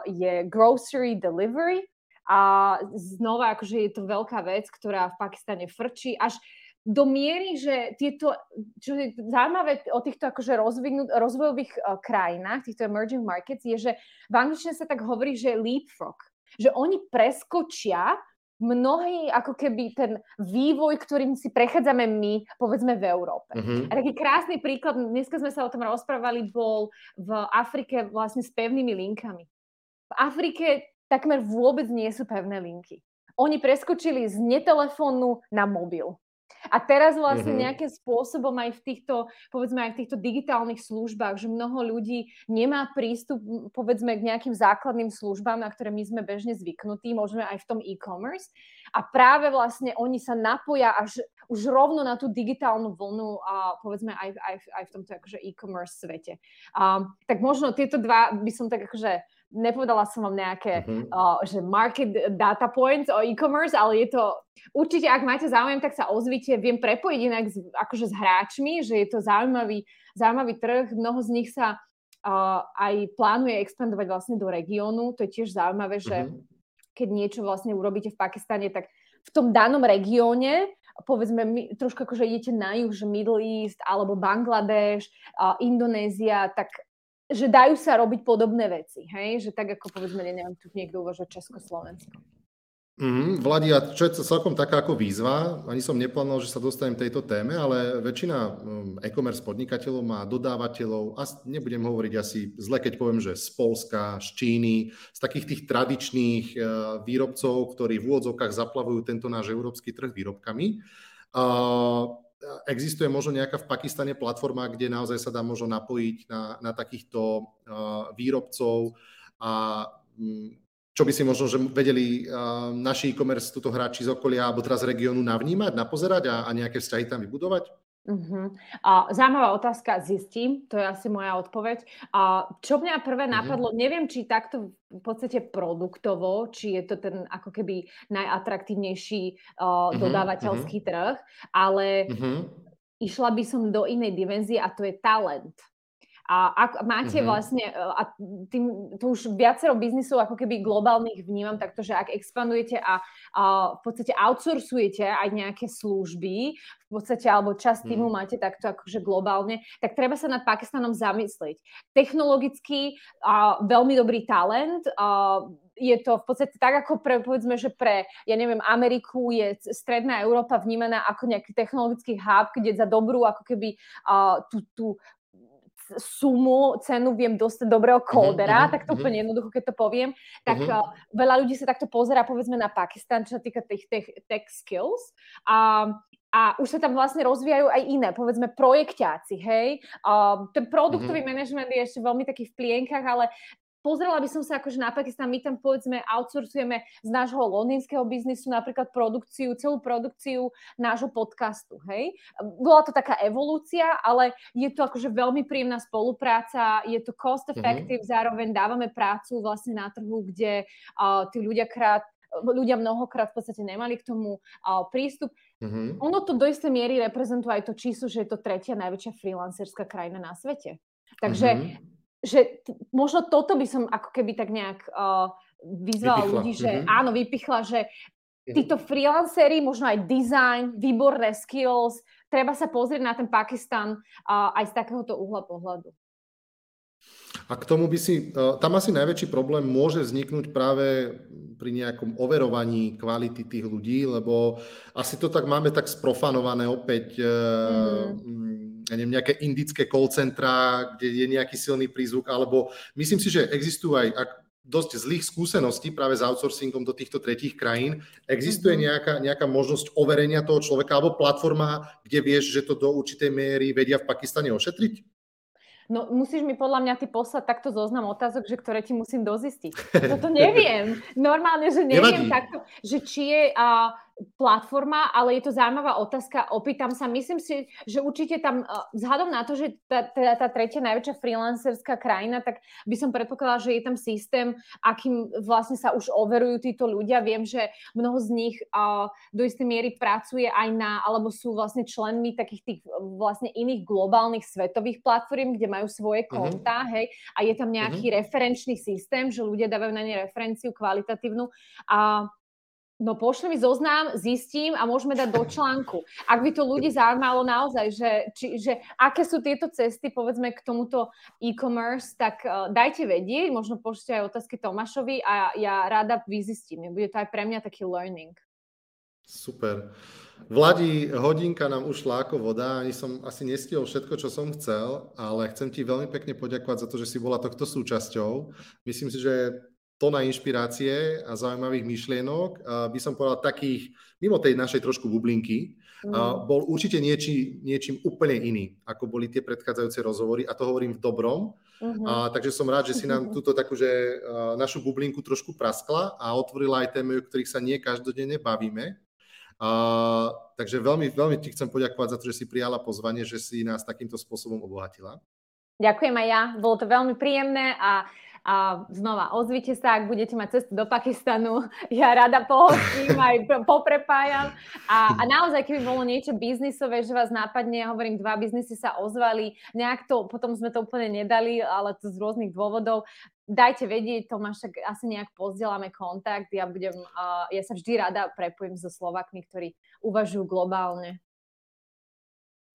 je grocery delivery a znova akože je to veľká vec, ktorá v Pakistane frčí až do miery, že tieto, čo je zaujímavé o týchto akože rozvojových uh, krajinách, týchto emerging markets, je, že v angličtine sa tak hovorí, že leapfrog. Že oni preskočia mnohý ako keby ten vývoj, ktorým si prechádzame my, povedzme v Európe. Mm-hmm. A taký krásny príklad, dneska sme sa o tom rozprávali, bol v Afrike vlastne s pevnými linkami. V Afrike takmer vôbec nie sú pevné linky. Oni preskočili z netelefónu na mobil. A teraz vlastne mm-hmm. nejakým spôsobom aj v týchto, povedzme aj v týchto digitálnych službách, že mnoho ľudí nemá prístup, povedzme, k nejakým základným službám, na ktoré my sme bežne zvyknutí, môžeme aj v tom e-commerce. A práve vlastne oni sa napoja až už rovno na tú digitálnu vlnu a povedzme aj, aj, aj v tomto akože e-commerce svete. Um, tak možno tieto dva by som tak akože nepovedala som vám nejaké, uh-huh. uh, že market data points o e-commerce, ale je to určite, ak máte záujem, tak sa ozvite, viem prepojiť inak s, akože s hráčmi, že je to zaujímavý, zaujímavý trh, mnoho z nich sa uh, aj plánuje expandovať vlastne do regiónu, to je tiež zaujímavé, že uh-huh. keď niečo vlastne urobíte v Pakistane, tak v tom danom regióne povedzme, my, trošku akože idete na juh, že Middle East alebo Bangladeš, uh, Indonézia, tak že dajú sa robiť podobné veci, hej? Že tak ako povedzme, neviem, tu niekto uvažuje Československo. Mm, Vladi, a čo je celkom taká ako výzva, ani som neplánoval, že sa dostanem tejto téme, ale väčšina um, e-commerce podnikateľov má dodávateľov, a nebudem hovoriť asi zle, keď poviem, že z Polska, z Číny, z takých tých tradičných uh, výrobcov, ktorí v úvodzovkách zaplavujú tento náš európsky trh výrobkami. Uh, existuje možno nejaká v Pakistane platforma, kde naozaj sa dá možno napojiť na, na takýchto výrobcov a um, čo by si možno že vedeli naši e-commerce, túto hráči z okolia alebo teraz regiónu navnímať, napozerať a, a nejaké vzťahy tam vybudovať? Uh-huh. A zaujímavá otázka, zistím, to je asi moja odpoveď. A čo mňa prvé uh-huh. napadlo, neviem, či takto v podstate produktovo, či je to ten ako keby najatraktívnejší uh, uh-huh. dodávateľský uh-huh. trh, ale uh-huh. išla by som do inej dimenzie a to je talent. A ak máte mm-hmm. vlastne, e, a tým, to už viacero biznisov ako keby globálnych vnímam takto, že ak expandujete a, a v podstate outsourcujete aj nejaké služby, v podstate, alebo časť týmu mm. máte takto akože globálne, tak treba sa nad Pakistanom zamyslieť. Technologicky a, veľmi dobrý talent, a, je to v podstate tak, ako pre, povedzme, že pre, ja neviem, Ameriku je stredná Európa vnímaná ako nejaký technologický hub, kde za dobrú ako keby uh, tú, tú sumu, cenu viem dostať dobrého mhm, kódera, uh-huh, tak to uh-huh. úplne jednoducho, keď to poviem, tak uh-huh. uh, veľa ľudí sa takto pozera, povedzme, na Pakistan, čo sa týka tých tech, tech skills. A, a už sa tam vlastne rozvíjajú aj iné, povedzme projekťáci, hej. Uh, ten produktový uh-huh. manažment je ešte veľmi taký v plienkach, ale pozrela by som sa akože na Pakistan, my tam povedzme outsourcujeme z nášho londýnskeho biznisu napríklad produkciu, celú produkciu nášho podcastu, hej. Bola to taká evolúcia, ale je to akože veľmi príjemná spolupráca, je to cost effective, mm-hmm. zároveň dávame prácu vlastne na trhu, kde uh, tí ľudia krát ľudia mnohokrát v podstate nemali k tomu uh, prístup. Mm-hmm. Ono to do istej miery reprezentuje aj to číslo, že je to tretia najväčšia freelancerská krajina na svete. Takže mm-hmm že t- možno toto by som ako keby tak nejak uh, vyzvala vypichla. ľudí, že mm-hmm. áno, vypichla, že mhm. títo freelancery, možno aj design, výborné skills, treba sa pozrieť na ten Pakistan uh, aj z takéhoto uhla pohľadu. A k tomu by si, tam asi najväčší problém môže vzniknúť práve pri nejakom overovaní kvality tých ľudí, lebo asi to tak máme tak sprofanované opäť mm ja neviem, nejaké indické call centra, kde je nejaký silný prízvuk, alebo myslím si, že existujú aj ak, dosť zlých skúseností práve s outsourcingom do týchto tretích krajín. Existuje mhm. nejaká, nejaká možnosť overenia toho človeka alebo platforma, kde vieš, že to do určitej miery vedia v Pakistane ošetriť? No musíš mi podľa mňa ty poslať takto zoznam otázok, že ktoré ti musím dozistiť. Toto neviem. Normálne, že neviem Nevadí. takto, že či je... Uh, platforma, ale je to zaujímavá otázka. Opýtam sa, myslím si, že určite tam, eh, vzhľadom na to, že tá, tá, tá tretia najväčšia freelancerská krajina, tak by som predpokladala, že je tam systém, akým vlastne sa už overujú títo ľudia. Viem, že mnoho z nich uh, do istej miery pracuje aj na, alebo sú vlastne členmi takých tých vlastne iných globálnych svetových platform, kde majú svoje mhm. kontá, uh-huh. hej, a je tam nejaký uh-huh. referenčný systém, že ľudia dávajú na ne referenciu kvalitatívnu. A No pošli mi zoznam, zistím a môžeme dať do článku. Ak by to ľudí zaujímalo naozaj, že, či, že aké sú tieto cesty, povedzme, k tomuto e-commerce, tak uh, dajte vedieť, možno pošlite aj otázky Tomášovi a ja rada vyzistím. Bude to aj pre mňa taký learning. Super. Vladi, hodinka nám ušla ako voda, ani som asi nestihol všetko, čo som chcel, ale chcem ti veľmi pekne poďakovať za to, že si bola tohto súčasťou. Myslím si, že tona inšpirácie a zaujímavých myšlienok, by som povedal takých, mimo tej našej trošku bublinky, mm. bol určite nieči, niečím úplne iný, ako boli tie predchádzajúce rozhovory a to hovorím v dobrom. Mm-hmm. A, takže som rád, že si nám túto takú, že našu bublinku trošku praskla a otvorila aj témy, o ktorých sa nie každodenne bavíme. A, takže veľmi, veľmi ti chcem poďakovať za to, že si prijala pozvanie, že si nás takýmto spôsobom obohatila. Ďakujem aj ja, bolo to veľmi príjemné a a znova, ozvite sa, ak budete mať cestu do Pakistanu. Ja rada pohostím, aj poprepájam. A, a naozaj, keby bolo niečo biznisové, že vás nápadne, ja hovorím, dva biznisy sa ozvali, nejak to, potom sme to úplne nedali, ale to z rôznych dôvodov. Dajte vedieť, Tomáš, asi nejak pozdielame kontakt. Ja, budem, uh, ja sa vždy rada prepojím so Slovakmi, ktorí uvažujú globálne.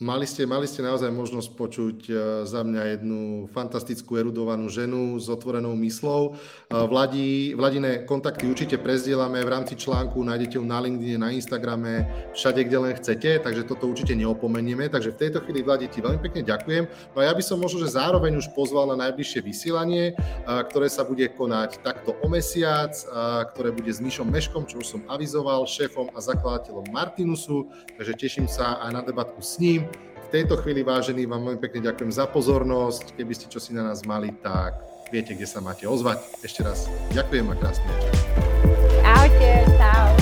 Mali ste, mali ste naozaj možnosť počuť e, za mňa jednu fantastickú erudovanú ženu s otvorenou myslou. E, Vladi, Vladine kontakty určite prezdielame v rámci článku, nájdete ju na LinkedIn, na Instagrame, všade, kde len chcete, takže toto určite neopomenieme. Takže v tejto chvíli, Vladi, ti veľmi pekne ďakujem. No a ja by som možno, že zároveň už pozval na najbližšie vysielanie, e, ktoré sa bude konať takto o mesiac, ktoré bude s Mišom Meškom, čo už som avizoval, šéfom a zakladateľom Martinusu, takže teším sa aj na debatku s ním tejto chvíli, vážení, vám veľmi pekne ďakujem za pozornosť. Keby ste čo si na nás mali, tak viete, kde sa máte ozvať. Ešte raz ďakujem a krásne večer. Ahojte, čau.